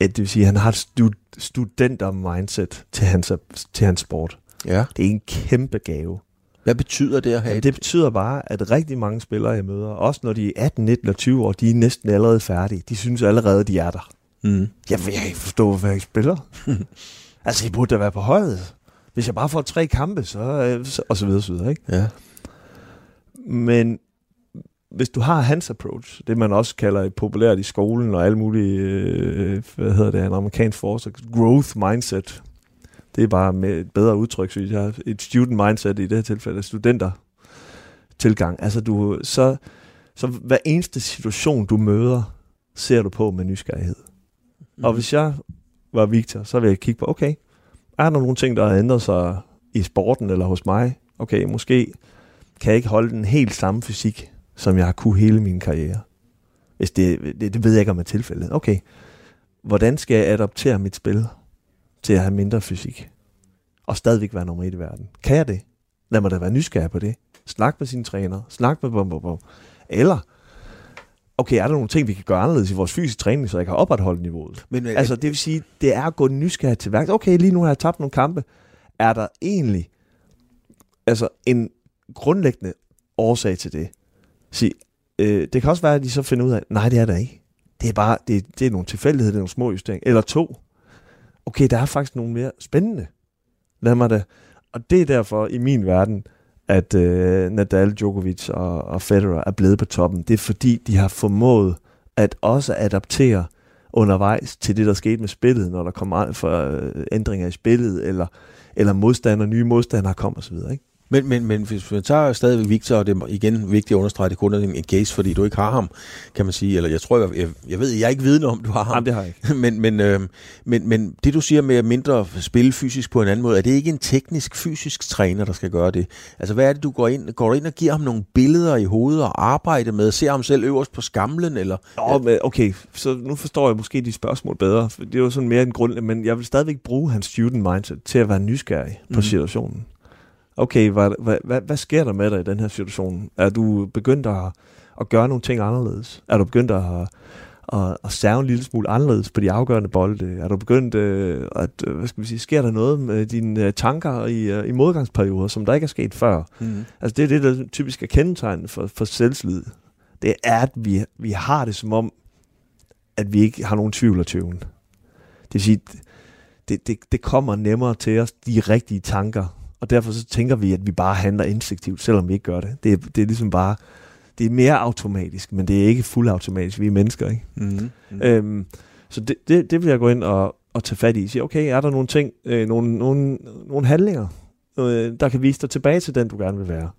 Det vil sige, at han har et stud- studenter-mindset til hans, til hans sport. Ja. Det er en kæmpe gave. Hvad betyder det at have Ja, det betyder bare, at rigtig mange spillere, jeg møder, også når de er 18, 19 og 20 år, de er næsten allerede færdige. De synes allerede, de er der. Mm. Jeg vil ikke forstå, hvorfor jeg ikke spiller. (laughs) altså, I burde da være på holdet. Hvis jeg bare får tre kampe, så, øh, så og så videre, så videre, ikke? Ja. Men hvis du har hans approach, det man også kalder populært i skolen og alle mulige, øh, hvad hedder det, en amerikansk forsker, growth mindset. Det er bare med et bedre udtryk, synes jeg. Et student mindset i det her tilfælde, studenter tilgang. Altså du, så, så hver eneste situation, du møder, ser du på med nysgerrighed. Mm. Og hvis jeg var Victor, så vil jeg kigge på, okay, er der nogle ting, der har ændret sig i sporten eller hos mig? Okay, måske kan jeg ikke holde den helt samme fysik, som jeg har kunne hele min karriere. Hvis det, det, det ved jeg ikke om er tilfældet. Okay, hvordan skal jeg adoptere mit spil til at have mindre fysik? Og stadigvæk være nummer et i verden. Kan jeg det? Lad mig da være nysgerrig på det. Snak med sine træner. Snak med bum, bum, bum. Eller, okay, er der nogle ting, vi kan gøre anderledes i vores fysiske træning, så jeg kan opretholde niveauet? Men, øh, Altså, det vil sige, det er at gå nysgerrig til værks. Okay, lige nu har jeg tabt nogle kampe. Er der egentlig altså en grundlæggende årsag til det? Sig, øh, det kan også være, at de så finder ud af, nej, det er der ikke. Det er bare, det, det er nogle tilfældigheder, det er nogle små justeringer. Eller to, okay, der er faktisk nogle mere spændende. Lad mig da. Og det er derfor i min verden, at øh, Nadal, Djokovic og, og Federer er blevet på toppen. Det er fordi, de har formået at også adaptere undervejs til det, der skete med spillet, når der kommer for øh, ændringer i spillet, eller, eller modstander, nye modstandere kommer osv. Ikke? Men, men, men hvis man tager stadigvæk Victor, og det er igen vigtigt at understrege, det kun er en, case, fordi du ikke har ham, kan man sige. Eller jeg tror, jeg, jeg, jeg ved, jeg er ikke vidne om, du har ham. Jamen, det har jeg ikke. (laughs) men, men, øh, men, men det du siger med at mindre spille fysisk på en anden måde, er det ikke en teknisk fysisk træner, der skal gøre det? Altså hvad er det, du går ind, går du ind og giver ham nogle billeder i hovedet og arbejde med, ser ham selv øverst på skamlen? Eller? Nå, men okay, så nu forstår jeg måske de spørgsmål bedre, for det er jo sådan mere en grund, men jeg vil stadigvæk bruge hans student mindset til at være nysgerrig på Mhm. situationen. Okay, hvad, hvad, hvad, hvad sker der med dig i den her situation? Er du begyndt at, at gøre nogle ting anderledes? Er du begyndt at, at, at serve en lille smule anderledes på de afgørende bolde? Er du begyndt øh, at, øh, hvad skal vi sige, sker der noget med dine øh, tanker i, i modgangsperioder, som der ikke er sket før? Mm. Altså det er det, der typisk er kendetegnet for, for selvslid. Det er, at vi, vi har det som om, at vi ikke har nogen tvivl af tvivlen. Det vil sige, det, det, det kommer nemmere til os, de rigtige tanker. Og derfor så tænker vi, at vi bare handler instinktivt, selvom vi ikke gør det. Det, er- det er ligesom bare, det er mere automatisk, men det er ikke fuldautomatisk. Vi er mennesker, ikke? Mm. Mm. Mm. Øhm, så det, det, det vil jeg gå ind og, og tage fat i. Sige, okay, er der nogle ting, øh, nogle, nogle, nogle handlinger, øh, der kan vise dig tilbage til den, du gerne vil være?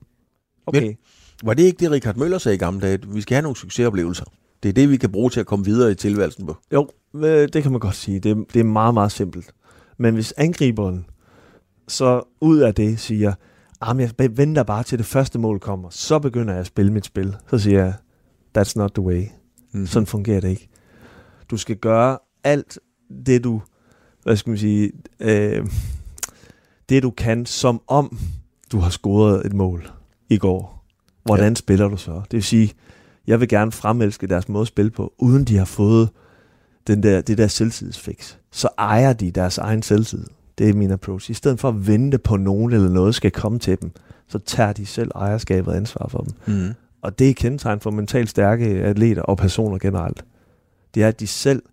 Okay. Men- Var det ikke det, Richard Møller sagde i gamle dage? Vi skal have nogle succesoplevelser. Det er det, vi kan bruge til at komme videre i tilværelsen på. Jo, øh, det kan man godt sige. Det, det er meget, meget simpelt. Men hvis angriberen så ud af det siger, jeg venter bare til det første mål kommer, så begynder jeg at spille mit spil. Så siger jeg, that's not the way. Mm. Sådan fungerer det ikke. Du skal gøre alt det, du, hvad skal man sige, øh, det du kan, som om du har scoret et mål i går. Hvordan ja. spiller du så? Det vil sige, jeg vil gerne fremelske deres måde at spille på, uden de har fået den der, det der selvtidsfix. Så ejer de deres egen selvtid. Det er min approach. I stedet for at vente på nogen eller noget skal komme til dem, så tager de selv ejerskabet og ansvar for dem. Mm. Og det er kendetegn for mentalt stærke atleter og personer generelt. Det er, at de selv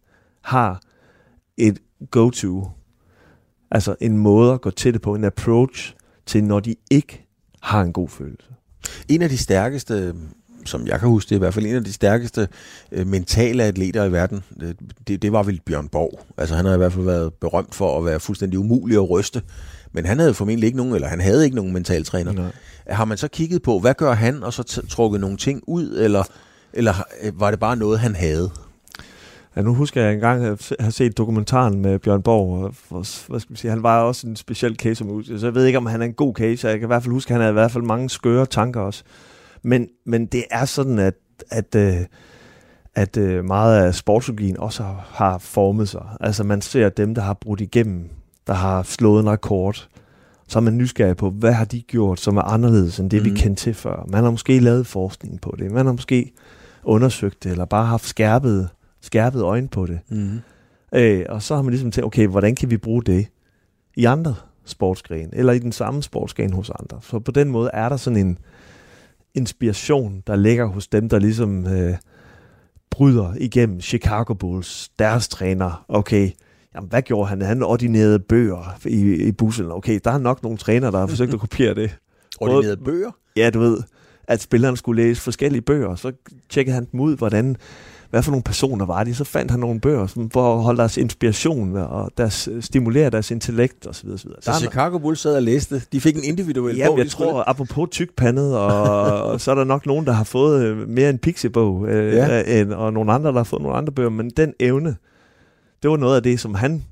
har et go-to. Altså en måde at gå til det på, en approach til, når de ikke har en god følelse. En af de stærkeste, som jeg kan huske det i hvert fald, en af de stærkeste øh, mentale atleter i verden, øh, det, det var vel Bjørn Borg. Altså han har i hvert fald været berømt for at være fuldstændig umulig at ryste. Men han havde formentlig ikke nogen, eller han havde ikke nogen mental træner. Nej. Har man så kigget på, hvad gør han, og så trukket nogle ting ud, eller, eller øh, var det bare noget, han havde? Ja, nu husker jeg engang at have set dokumentaren med Bjørn Borg, og hvad skal man sige, han var også en speciel case, så jeg ved ikke, om han er en god case, jeg kan i hvert fald huske, at han havde i hvert fald mange skøre tanker også. Men, men det er sådan, at, at, øh, at øh, meget af sportsologien også har, har formet sig. Altså man ser dem, der har brudt igennem, der har slået en rekord, så er man nysgerrig på, hvad har de gjort, som er anderledes end det, mm. vi Mhm. kendte til før. Man har måske lavet forskning på det. Man har måske undersøgt det, eller bare haft skærpet, skærpet øjne på det. Mm. Øh, og så har man ligesom tænkt, okay, hvordan kan vi bruge det i andre sportsgrene, eller i den samme sportsgren hos andre. Så på den måde er der sådan en inspiration, der ligger hos dem, der ligesom øh, bryder igennem Chicago Bulls, deres træner. Okay, jamen hvad gjorde han? Han ordinerede bøger i, i bussen. Okay, der er nok nogle trænere, der har forsøgt at (laughs) kopiere det. Ordinerede bøger? Ja, du ved, at spilleren skulle læse forskellige bøger, så tjekkede han dem ud, hvordan hvad for nogle personer var de? Så fandt han nogle bøger, som for at holde deres inspiration og deres, stimulere deres intellekt osv. Så, så der Chicago Bulls sad og læste. De fik en individuel ja, bog. jeg tror, skulle... apropos tykpandet, og, (laughs) og så er der nok nogen, der har fået øh, mere en pixiebog, øh, ja. end, og nogle andre, der har fået nogle andre bøger. Men den evne, det var noget af det, som han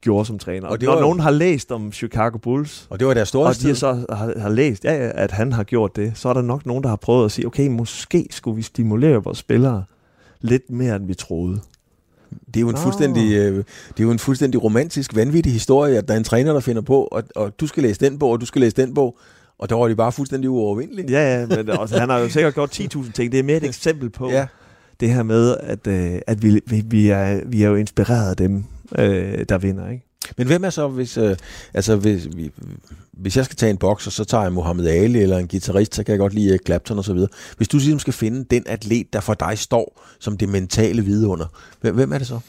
gjorde som træner. Og det Når var, nogen har læst om Chicago Bulls, og det var deres store og de så har, har læst, ja, at han har gjort det, så er der nok nogen, der har prøvet at sige, okay, måske skulle vi stimulere vores spillere lidt mere, end vi troede. Det er jo en fuldstændig, øh, det er jo en fuldstændig romantisk, vanvittig historie, at der er en træner, der finder på, og, og du skal læse den bog, og du skal læse den bog, og der var de bare fuldstændig uovervindelige. Ja, ja, men også, han har jo sikkert gjort 10.000 ting. Det er mere et eksempel på ja. det her med, at, øh, at vi, vi, vi, er, vi er jo inspireret af dem, øh, der vinder, ikke? Men hvem er så, hvis, øh, altså, hvis, hvis jeg skal tage en bokser, så tager jeg Muhammad Ali eller en guitarist, så kan jeg godt lide Clapton og så videre. Hvis du ligesom skal finde den atlet, der for dig står som det mentale vidunder, hvem, hvem er det så?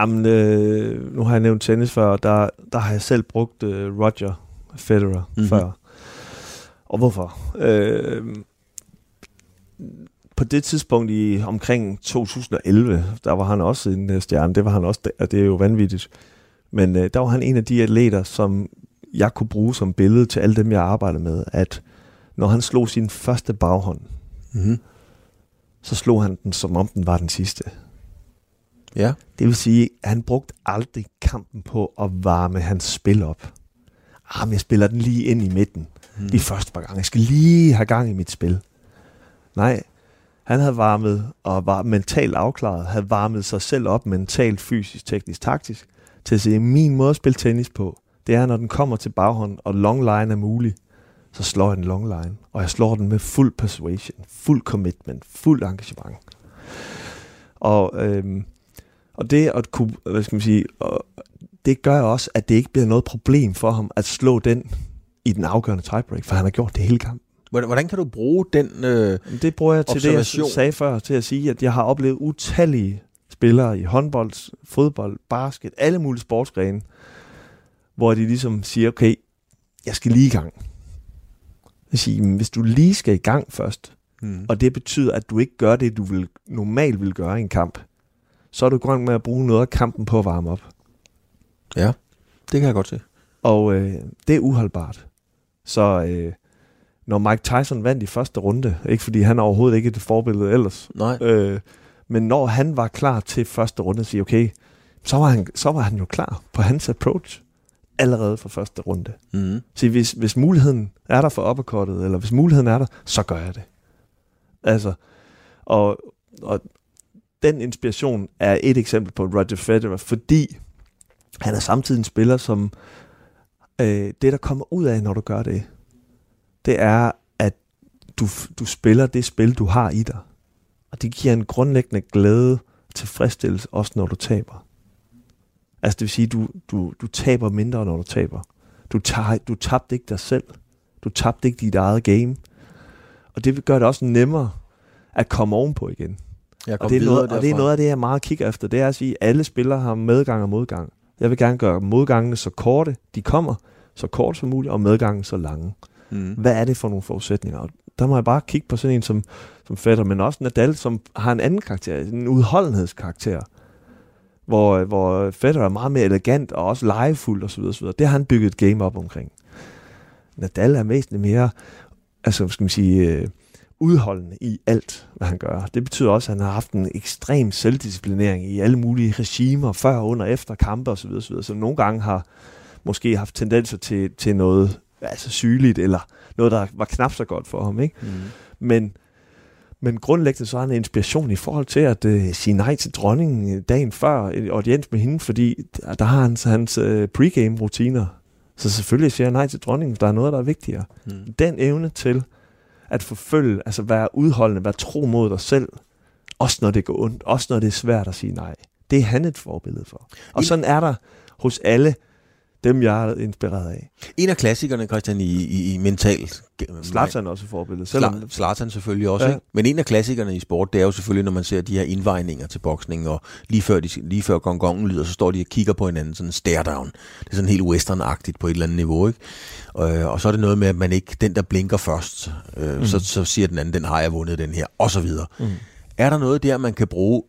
Jamen, øh, nu har jeg nævnt tennis før, der, der har jeg selv brugt øh, Roger Federer mm-hmm. før. Og hvorfor? Øh, på det tidspunkt i omkring 2011, der var han også en øh, stjerne. Det var han også, og det er jo vanvittigt. Men øh, der var han en af de atleter, som jeg kunne bruge som billede til alle dem, jeg arbejder med, at når han slog sin første baghånd, mm-hmm. så slog han den, som om den var den sidste. Ja. Det vil sige, at han brugte aldrig kampen på at varme hans spil op. Ah, men jeg spiller den lige ind i midten. Mm. De første par gange. Jeg skal lige have gang i mit spil. Nej, han havde varmet og var mentalt afklaret, havde varmet sig selv op mentalt, fysisk, teknisk, taktisk, til at sige, min måde at spille tennis på, det er, når den kommer til baghånd, og long line er mulig, så slår jeg den long line. Og jeg slår den med fuld persuasion, fuld commitment, fuld engagement. Og, øhm, og det at kunne, hvad skal man sige, og det gør også, at det ikke bliver noget problem for ham at slå den i den afgørende tiebreak, for han har gjort det hele kampen. Hvordan kan du bruge den øh, Det bruger jeg til det, jeg sagde før, til at sige, at jeg har oplevet utallige spillere i håndbold, fodbold, basket, alle mulige sportsgrene, hvor de ligesom siger, okay, jeg skal lige i gang. Jeg siger, hvis du lige skal i gang først, mm. og det betyder, at du ikke gør det, du vil, normalt vil gøre i en kamp, så er du grøn med at bruge noget af kampen på at varme op. Ja, det kan jeg godt se. Og øh, det er uholdbart. Så øh, når Mike Tyson vandt i første runde, ikke fordi han er overhovedet ikke et forbillede ellers, Nej. Øh, men når han var klar til første runde at sige, okay, så var han, så var han jo klar på hans approach allerede fra første runde. Mm. Så hvis, hvis muligheden er der for uppercuttet, eller hvis muligheden er der, så gør jeg det. Altså, og, og den inspiration er et eksempel på Roger Federer, fordi han er samtidig en spiller, som øh, det, der kommer ud af, når du gør det, det er, at du, du spiller det spil, du har i dig. Og det giver en grundlæggende glæde tilfredsstillelse, også når du taber. Altså det vil sige, du, du, du taber mindre, når du taber. Du, tager, du tabte ikke dig selv. Du tabte ikke dit eget game. Og det gør det også nemmere at komme ovenpå igen. Jeg og, det er noget, og det er noget af det, jeg meget kigger efter. Det er at sige, at alle spillere har medgang og modgang. Jeg vil gerne gøre modgangene så korte, de kommer, så kort som muligt, og medgangen så lange. Mm. Hvad er det for nogle forudsætninger? Der må jeg bare kigge på sådan en som, som Federer, men også Nadal, som har en anden karakter, en udholdenhedskarakter, hvor, hvor Federer er meget mere elegant og også legefuld osv. osv. Det har han bygget et game op omkring. Nadal er mest mere, altså skal man sige, øh, udholdende i alt, hvad han gør. Det betyder også, at han har haft en ekstrem selvdisciplinering i alle mulige regimer, før, under, efter kampe osv. osv. Så nogle gange har måske haft tendenser til, til noget altså sygeligt, eller noget, der var knap så godt for ham. Ikke? Mm. Men, men grundlæggende så har han en inspiration i forhold til at uh, sige nej til dronningen dagen før en audiens med hende, fordi der har han hans uh, pregame rutiner. Så selvfølgelig siger jeg nej til dronningen, der er noget, der er vigtigere. Mm. Den evne til at forfølge, altså være udholdende, være tro mod dig selv, Også når det går ondt. Også når det er svært at sige nej. Det er han et forbillede for. Og sådan er der hos alle dem, jeg er inspireret af. En af klassikerne, Christian, i, i, i mental... Zlatan er også forbillede. Selvom, Sla- Zlatan selvfølgelig også, Ja. ja. ikke? Men en af klassikerne i sport, det er jo selvfølgelig, når man ser de her indvejninger til boksning, og lige før, de, lige før gongongen lyder, så står de og kigger på hinanden, sådan en stare down. Det er sådan helt westernagtigt på et eller andet niveau, ikke? Og, øh, og så er det noget med, at man ikke, den der blinker først, øh, mm. så, så siger den anden, den har jeg vundet, den her, og så videre. Mm. Er der noget der, man kan bruge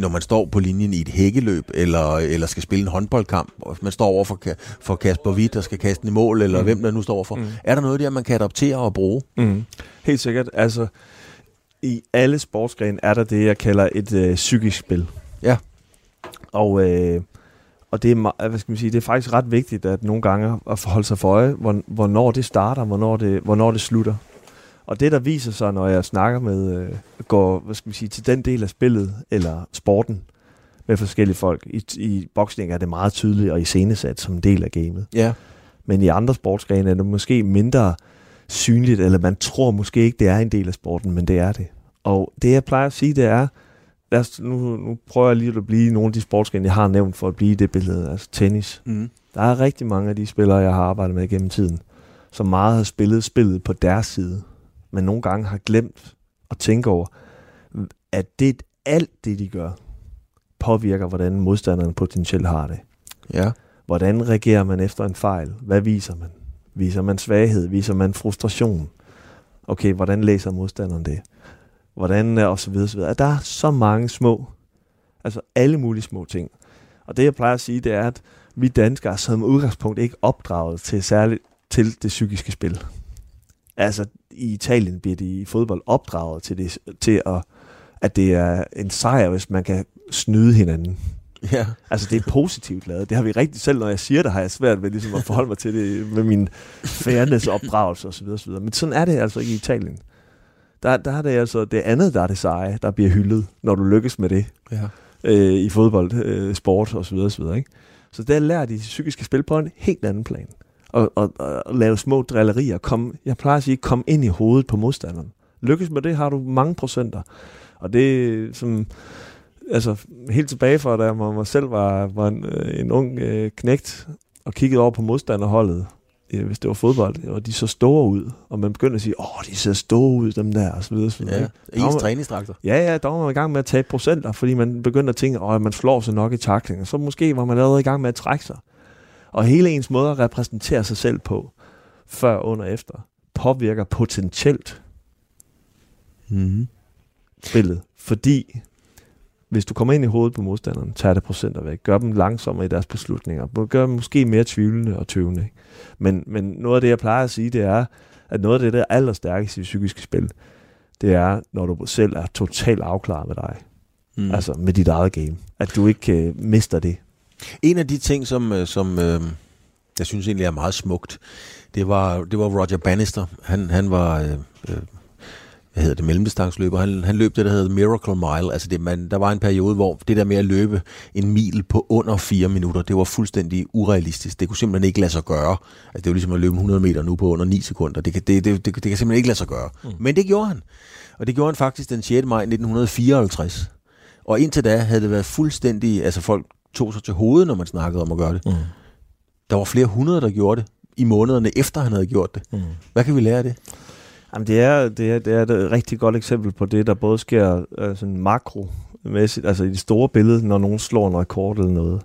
når man står på linjen i et hækkeløb, eller, eller skal spille en håndboldkamp, og man står over for, for Kasper Witt, og skal kaste i mål, eller mm. hvem der nu står for. Mm. Er der noget der, man kan adoptere og bruge? Mm. Helt sikkert. Altså, i alle sportsgrene er der det, jeg kalder et øh, psykisk spil. Ja. Og, øh, og det, er, hvad skal man sige, det er faktisk ret vigtigt, at nogle gange at forholde sig for øje, hvor, hvornår det starter, hvornår det, hvornår det slutter. Og det, der viser sig, når jeg snakker med, øh, går hvad skal man sige, til den del af spillet, eller sporten, med forskellige folk. I, i boksning er det meget tydeligt og iscenesat som en del af gamet. Ja. Men i andre sportsgrene er det måske mindre synligt, eller man tror måske ikke, det er en del af sporten, men det er det. Og det, jeg plejer at sige, det er, lad os, nu, nu prøver jeg lige at blive nogle af de sportsgrene, jeg har nævnt for at blive det billede, altså tennis. Mm. Der er rigtig mange af de spillere, jeg har arbejdet med gennem tiden, som meget har spillet spillet på deres side, men nogle gange har glemt at tænke over, at det alt det, de gør, påvirker, hvordan modstanderen potentielt har det. Ja. Hvordan reagerer man efter en fejl? Hvad viser man? Viser man svaghed? Viser man frustration? Okay, hvordan læser modstanderen det? Hvordan øh, og så videre, så videre. Der er så mange små, altså alle mulige små ting. Og det jeg plejer at sige, det er, at vi danskere er som udgangspunkt ikke opdraget til særligt til det psykiske spil. Altså i Italien bliver de i fodbold opdraget til, det, til at, at det er en sejr, hvis man kan snyde hinanden. Ja. Altså, det er positivt lavet. Det har vi rigtig selv, når jeg siger det, har jeg svært ved ligesom at forholde mig til det med min fairness opdragelse osv. osv. Men sådan er det altså ikke i Italien. Der, der er det altså det andet, der er det seje, der bliver hyldet, når du lykkes med det ja. øh, i fodbold, øh, sport osv. osv. Ikke? Så der lærer de psykiske spil på en helt anden plan. Og, og, og lave små drillerier. Kom, jeg plejer at sige, kom ind i hovedet på modstanderen. Lykkes med det, har du mange procenter. Og det er som altså helt tilbage fra, da jeg mig selv var, var en, øh, en ung øh, knægt og kiggede over på modstanderholdet, øh, hvis det var fodbold, og de så store ud, og man begyndte at sige, åh, de ser store ud, dem der, og så videre, så videre. ja. Ens træningsdragter. Ja, ja, der var man i gang med at tabe procenter, fordi man begyndte at tænke, at man slår sig nok i takling, og så måske var man allerede i gang med at trække sig. Og hele ens måde at repræsentere sig selv på, før, under og efter, påvirker potentielt Mm. spillet. Fordi hvis du kommer ind i hovedet på modstanderen, tager det procenter væk, gør dem langsommere i deres beslutninger, gør dem måske mere tvivlende og tøvende. Men, men noget af det, jeg plejer at sige, det er, at noget af det, der er allerstærkest i psykiske spil, det er, når du selv er totalt afklaret med dig. Mm. Altså med dit eget game. At du ikke øh, mister det. En af de ting, som, øh, som øh, jeg synes egentlig er meget smukt, det var, det var Roger Bannister. Han, han var... Øh, øh, hvad hedder det, mellemdistansløber. Han, han løb det, der hedder Miracle Mile. Altså det, man, der var en periode, hvor det der med at løbe en mil på under 4 minutter, det var fuldstændig urealistisk. Det kunne simpelthen ikke lade sig gøre. Altså det var ligesom at løbe 100 meter nu på under 9 sekunder. Det kan, det, det, det, det kan simpelthen ikke lade sig gøre. Mm. Men det gjorde han. Og det gjorde han faktisk den 6. maj 1954. Og indtil da havde det været fuldstændig... Altså folk tog sig til hovedet, når man snakkede om at gøre det. Mm. Der var flere hundrede, der gjorde det i månederne efter han havde gjort det. Mm. Hvad kan vi lære af det? Jamen, det er, det, er, det er et rigtig godt eksempel på det, der både sker øh, sådan makromæssigt, altså i det store billede, når nogen slår en rekord eller noget,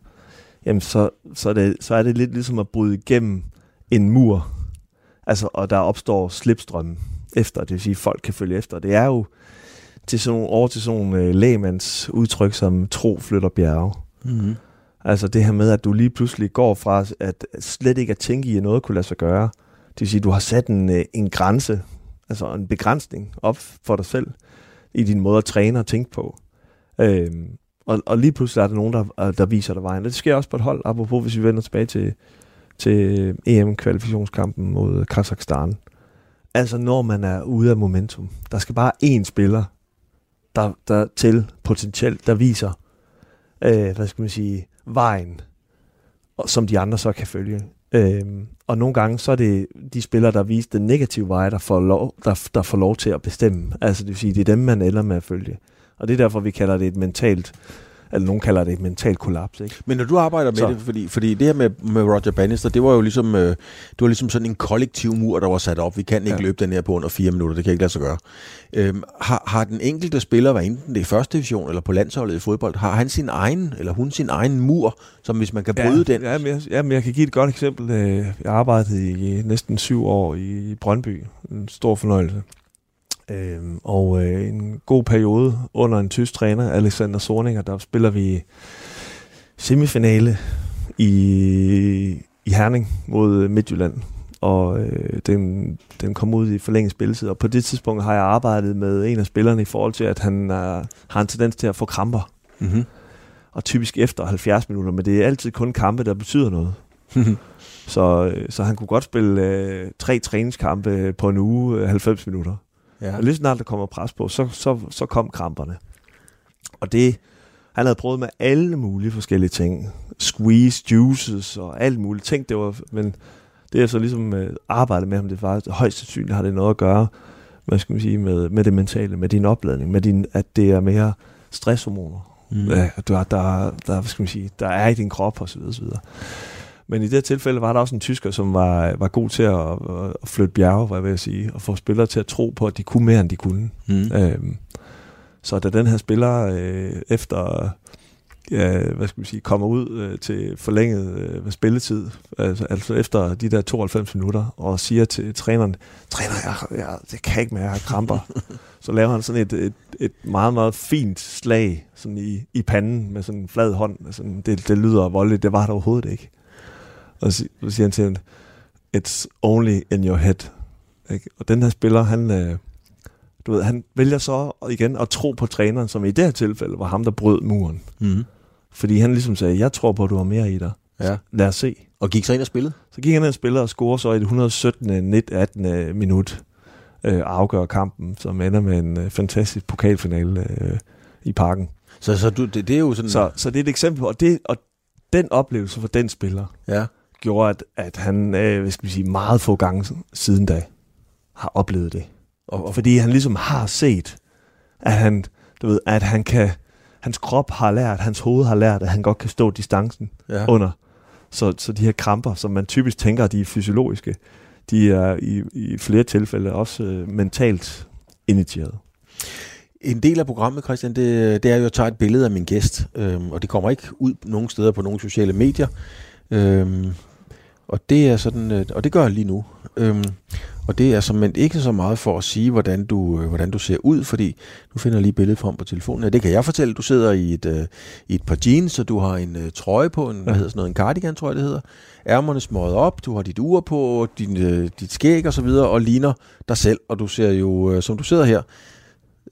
jamen så, så, er det, så er det lidt ligesom at bryde igennem en mur, altså, og der opstår slipstrømme efter, det vil sige, at folk kan følge efter. Det er jo til sådan, over til sådan nogle øh, lægemands udtryk, som tro flytter bjerge. Mm-hmm. Altså det her med, at du lige pludselig går fra at slet ikke at tænke i, at noget kunne lade sig gøre. Det vil sige, at du har sat en, øh, en grænse, altså en begrænsning op for dig selv, i din måde at træne og tænke på. Øhm, og, og lige pludselig er der nogen, der, der viser dig vejen. Og det sker også på et hold, apropos hvis vi vender tilbage til, til EM-kvalifikationskampen mod Kazakhstan. Altså når man er ude af momentum. Der skal bare én spiller, der, der til potentielt, der viser, øh, hvad skal man sige, vejen, som de andre så kan følge. Øh, og nogle gange så er det de spillere, der viser den negative vej, der får, lov, der, der får lov til at bestemme. Altså det vil sige, det er dem, man ender med at følge. Og det er derfor, vi kalder det et mentalt eller nogen kalder det et mentalt kollaps. Ikke? Men når du arbejder med så. det, fordi, fordi det her med, med Roger Bannister, det var jo ligesom, øh, det var ligesom sådan en kollektiv mur, der var sat op. Vi kan ikke ja. løbe den her på under fire minutter, det kan ikke lade sig gøre. Øhm, har, har den enkelte spiller, hvad enten det er i første division eller på landsholdet i fodbold, har han sin egen, eller hun sin egen mur, som hvis man kan bryde ja, den? Ja, men jeg, ja, men jeg kan give et godt eksempel. Øh, jeg arbejdede i næsten syv år i Brøndby. En stor fornøjelse. Øhm, og øh, en god periode under en tysk træner, Alexander Sorninger, der spiller vi semifinale i, i Herning mod Midtjylland. Og øh, den, den kom ud i forlænget spilletid, og på det tidspunkt har jeg arbejdet med en af spillerne i forhold til, at han er, har en tendens til at få kramper. Mm-hmm. Og typisk efter 70 minutter, men det er altid kun kampe, der betyder noget. så, øh, så han kunne godt spille øh, tre træningskampe på en uge, 90 minutter. Ja. Og lige snart der kommer pres på, så, så, så kom kramperne. Og det, han havde prøvet med alle mulige forskellige ting. Squeeze, juices og alt muligt. ting. det var, men det er så ligesom uh, arbejdet med ham, det var højst sandsynligt har det noget at gøre hvad skal man sige, med, med det mentale, med din opladning, med din, at det er mere stresshormoner, mm. ja, der, der, der, hvad skal man sige, der er i din krop osv. osv. Men i det tilfælde var der også en tysker, som var, var god til at, at flytte bjerge, hvad jeg vil sige, og få spillere til at tro på, at de kunne mere, end de kunne. Mm. Øhm, så da den her spiller øh, efter ja, hvad skal vi sige, kommer ud øh, til forlænget øh, spilletid, altså, altså efter de der 92 minutter, og siger til træneren, træner, jeg, jeg, det kan ikke mere, jeg har kramper. (laughs) så laver han sådan et, et, et meget, meget fint slag sådan i, i panden med sådan en flad hånd. Sådan, det, det lyder voldeligt, det var det overhovedet ikke. Og så siger han til hende, it's only in your head. Ikke? Og den her spiller, han, øh, du ved, han vælger så igen at tro på træneren, som i det her tilfælde var ham, der brød muren. Mm. Fordi han ligesom sagde, jeg tror på, at du har mere i dig. Ja. Lad os se. Og gik så ind og spillede? Så gik han ind og spillede og scorede så i det 117. 19. 18. minut øh, afgør kampen, som ender med en øh, fantastisk pokalfinale øh, i parken. Så, så du, det, det er jo sådan... Så, så det er et eksempel, og, det, og den oplevelse for den spiller, ja gjorde, at, at han øh, hvad skal vi sige, meget få gange siden da har oplevet det. Og, og fordi han ligesom har set, at han, du ved, at han kan, hans krop har lært, hans hoved har lært, at han godt kan stå distancen ja. under. Så, så de her kramper, som man typisk tænker, de er fysiologiske, de er i, i flere tilfælde også øh, mentalt initieret. En del af programmet, Christian, det, det er jo at tage et billede af min gæst, øhm, og det kommer ikke ud nogen steder på nogle sociale medier. Øhm, og det er sådan, øh, og det gør jeg lige nu. Øhm, og det er som ikke så meget for at sige, hvordan du, øh, hvordan du ser ud, fordi nu finder jeg lige billedet frem på telefonen. Ja, det kan jeg fortælle. Du sidder i et, øh, i et par jeans, så du har en øh, trøje på, en, hvad hedder sådan noget, en cardigan, tror jeg det hedder. Ærmerne smøget op, du har dit ur på, din, øh, dit skæg og så videre, og ligner dig selv. Og du ser jo, øh, som du sidder her,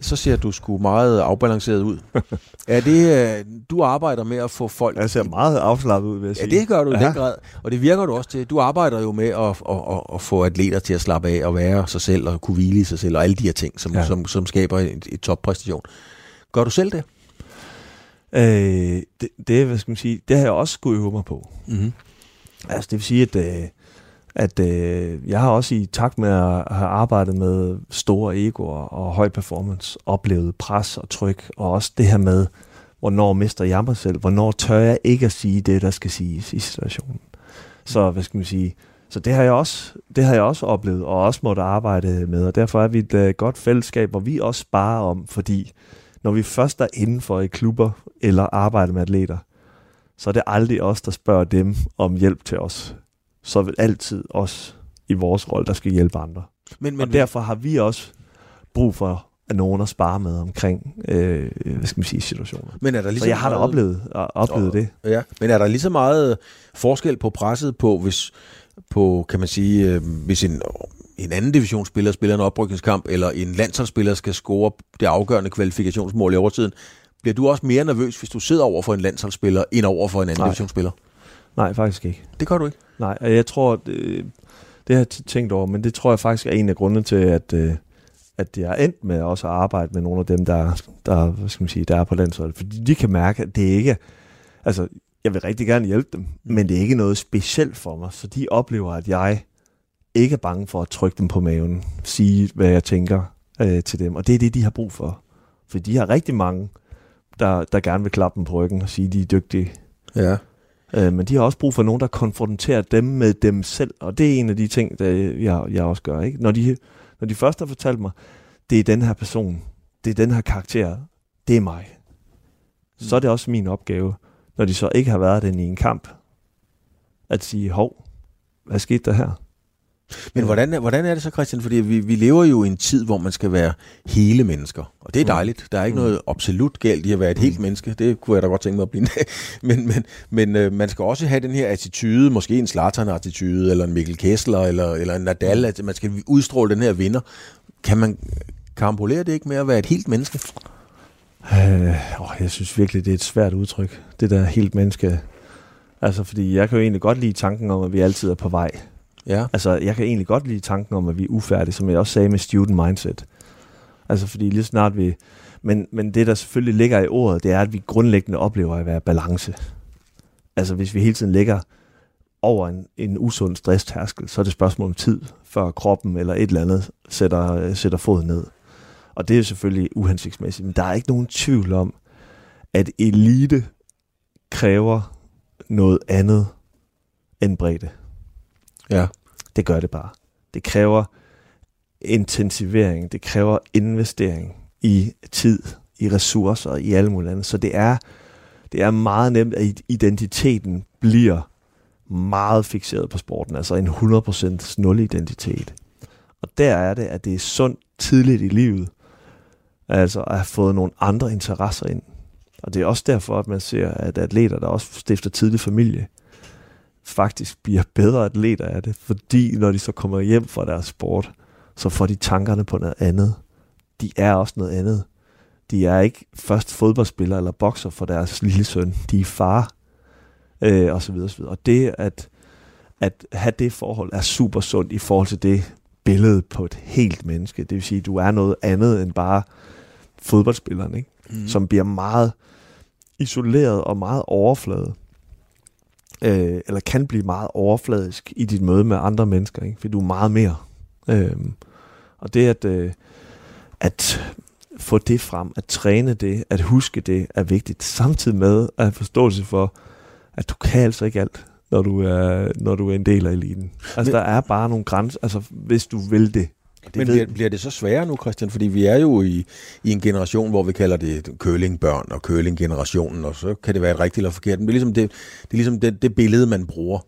så ser du sgu meget afbalanceret ud. (laughs) er det, øh, du arbejder med at få folk... Jeg ser meget afslappet ud, vil jeg sige. Ja, det gør du i den grad. Og det virker du også til. Du arbejder jo med at, at, at, at få atleter til at slappe af og være sig selv og kunne hvile i sig selv og alle de her ting, som, ja. som, som skaber et, et toppræstation. Gør du selv det? Øh, det, det, hvad skal man sige, det har jeg også skulle øve mig på. Mm-hmm. Altså, det vil sige, at... Øh, at øh, jeg har også i takt med at have arbejdet med store egoer og høj performance, oplevet pres og tryk, og også det her med, hvornår mister jeg mig selv, hvornår tør jeg ikke at sige det, der skal siges i situationen. Så hvad skal man sige, så det har jeg også, det har jeg også oplevet, og også måtte arbejde med, og derfor er vi et uh, godt fællesskab, hvor vi også sparer om, fordi når vi først er inden for i klubber eller arbejder med atleter, så er det aldrig os, der spørger dem om hjælp til os så vil altid os i vores rolle, der skal hjælpe andre. Men, men, og derfor har vi også brug for at nogen at spare med omkring, øh, hvad skal man sige, situationer. Men er der ligesom så jeg har da oplevet, oplevet og, det. Ja, men er der lige så meget forskel på presset på, hvis på, kan man sige, øh, hvis en, en anden divisionsspiller spiller en oprykningskamp, eller en landsholdsspiller skal score det afgørende kvalifikationsmål i overtiden, bliver du også mere nervøs, hvis du sidder over for en landsholdsspiller, end over for en anden Nej. divisionsspiller? Nej, faktisk ikke. Det gør du ikke? Nej, og jeg tror, det, det har jeg tænkt over, men det tror jeg faktisk er en af grundene til, at, øh, at det er endt med også at arbejde med nogle af dem, der, der, hvad skal man sige, der er på landsholdet. Fordi de kan mærke, at det ikke altså, jeg vil rigtig gerne hjælpe dem, men det er ikke noget specielt for mig, så de oplever, at jeg ikke er bange for at trykke dem på maven, sige, hvad jeg tænker øh, til dem, og det er det, de har brug for. For de har rigtig mange, der, der gerne vil klappe dem på ryggen og sige, at de er dygtige. Ja. Øh, men de har også brug for nogen, der konfronterer dem med dem selv. Og det er en af de ting, der jeg, jeg også gør. Ikke? Når, de, når de først har fortalt mig, det er den her person, det er den her karakter, det er mig. Så er det også min opgave, når de så ikke har været den i en kamp, at sige, hov, hvad skete der her? Men hvordan, hvordan er det så, Christian? Fordi vi, vi lever jo i en tid, hvor man skal være hele mennesker. Det er Mm. dejligt. Der er ikke Mm. noget absolut galt i at være et helt menneske. Det kunne jeg da godt tænke mig at blive. (laughs) Men, men, men øh, man skal også have den her attitude, måske en Zlatan-attitude, eller en Mikkel Kessler, eller, eller en Nadal. At man skal udstråle den her vinder. Kan man karambolere det ikke med at være et helt menneske? Øh, åh, jeg synes virkelig, det er et svært udtryk. Det der helt menneske. Altså, fordi jeg kan jo egentlig godt lide tanken om, at vi altid er på vej. Ja. Altså, jeg kan egentlig godt lide tanken om, at vi er ufærdige, som jeg også sagde med student mindset. Altså, fordi lige snart vi... Men, men det, der selvfølgelig ligger i ordet, det er, at vi grundlæggende oplever at være balance. Altså, hvis vi hele tiden ligger over en, en usund stresstærskel, så er det et spørgsmål om tid, før kroppen eller et eller andet sætter, sætter foden ned. Og det er selvfølgelig uhensigtsmæssigt, men der er ikke nogen tvivl om, at elite kræver noget andet end bredde. Ja. Det gør det bare. Det kræver intensivering, det kræver investering i tid, i ressourcer, i alle mulige andet. Så det er, det er meget nemt, at identiteten bliver meget fixeret på sporten, altså en 100% nul identitet. Og der er det, at det er sundt tidligt i livet, altså at have fået nogle andre interesser ind. Og det er også derfor, at man ser, at atleter, der også stifter tidlig familie, faktisk bliver bedre atleter af det, fordi når de så kommer hjem fra deres sport, så får de tankerne på noget andet. De er også noget andet. De er ikke først fodboldspiller eller bokser for deres lille søn. De er far, øh, og så videre, og så videre. Og det at, at have det forhold er super sundt i forhold til det billede på et helt menneske. Det vil sige, at du er noget andet end bare fodboldspilleren, ikke? Mm. som bliver meget isoleret og meget overfladet øh, eller kan blive meget overfladisk i dit møde med andre mennesker, ikke? fordi du er meget mere. Øh, og det at, øh, at få det frem, at træne det, at huske det, er vigtigt, samtidig med at have forståelse for, at du kan altså ikke alt, når du er, når du er en del af eliten. Altså, Men, der er bare nogle grænser, altså, hvis du vil det. Det Men bliver, bliver det så sværere nu, Christian? Fordi vi er jo i, i en generation, hvor vi kalder det kølingbørn og kølinggenerationen, og så kan det være et rigtigt eller forkert. Men det er ligesom det, det, er ligesom det, det billede, man bruger.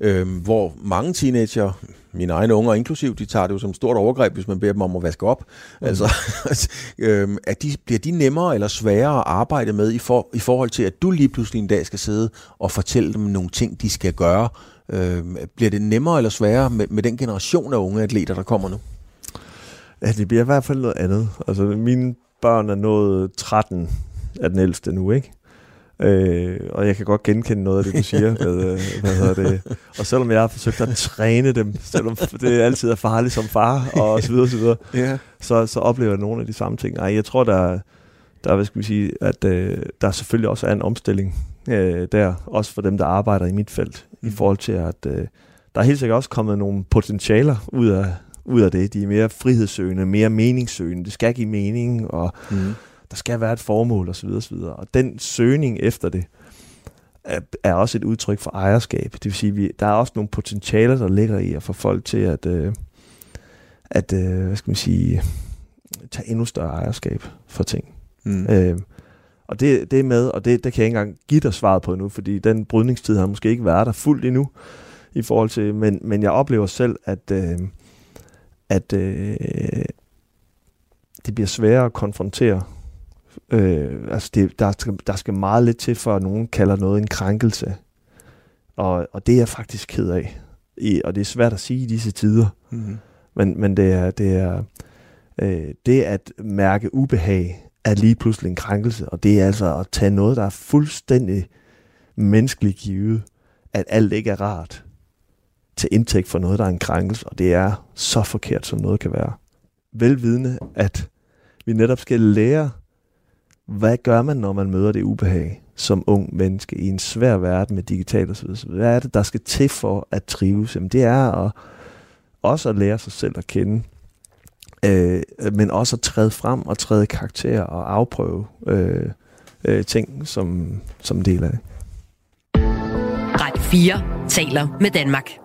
Øhm, hvor mange teenager, mine egne unger inklusiv, de tager det jo som stort overgreb, hvis man beder dem om at vaske op. Mm. Altså, (laughs) øhm, at de, bliver de nemmere eller sværere at arbejde med i, for, i forhold til, at du lige pludselig en dag skal sidde og fortælle dem nogle ting, de skal gøre? Øhm, bliver det nemmere eller sværere med, med den generation af unge atleter, der kommer nu? Ja, det bliver i hvert fald noget andet. Altså, mine børn er nået 13 af den ældste nu, ikke? Øh, og jeg kan godt genkende noget af det, du (laughs) siger. med, øh, hvad hedder det? Og selvom jeg har forsøgt at træne dem, selvom det altid er farligt som far, og så videre, så, videre, Ja. så, så oplever jeg nogle af de samme ting. Ej, jeg tror, der, er- der, er, hvad skal vi sige, at øh, der selvfølgelig også er en omstilling øh, der, også for dem, der arbejder i mit felt, mm. i forhold til, at øh, der er helt sikkert også kommet nogle potentialer ud af, ud af det. De er mere frihedssøgende, mere meningssøgende. Det skal give mening, og Mm. der skal være et formål osv. osv. Og den søgning efter det er, er også et udtryk for ejerskab. Det vil sige, vi, der er også nogle potentialer, der ligger i at få folk til at, øh, at øh, hvad skal man sige, tage endnu større ejerskab for ting. Mm. Øh, og det, det er med, og det, det kan jeg ikke engang give dig svaret på nu, fordi den brydningstid har måske ikke været der fuldt endnu, i forhold til, men, men jeg oplever selv, at, øh, at øh, det bliver sværere at konfrontere. Øh, altså det, der, skal, der skal meget lidt til, for at nogen kalder noget en krænkelse. Og, og det er jeg faktisk ked af. I, og det er svært at sige i disse tider. Mm. Men, men det er, det, er øh, det at mærke ubehag er lige pludselig en krænkelse, og det er altså at tage noget, der er fuldstændig menneskeligt givet, at alt ikke er rart, til indtægt for noget, der er en krænkelse, og det er så forkert, som noget kan være. Velvidende, at vi netop skal lære, hvad gør man, når man møder det ubehag som ung menneske i en svær verden med digital og så videre. Hvad er det, der skal til for at trives? Jamen, det er at, også at lære sig selv at kende, øh, men også at træde frem og træde karakter og afprøve øh, øh, ting som, som del af det. Radio 4 taler med Danmark.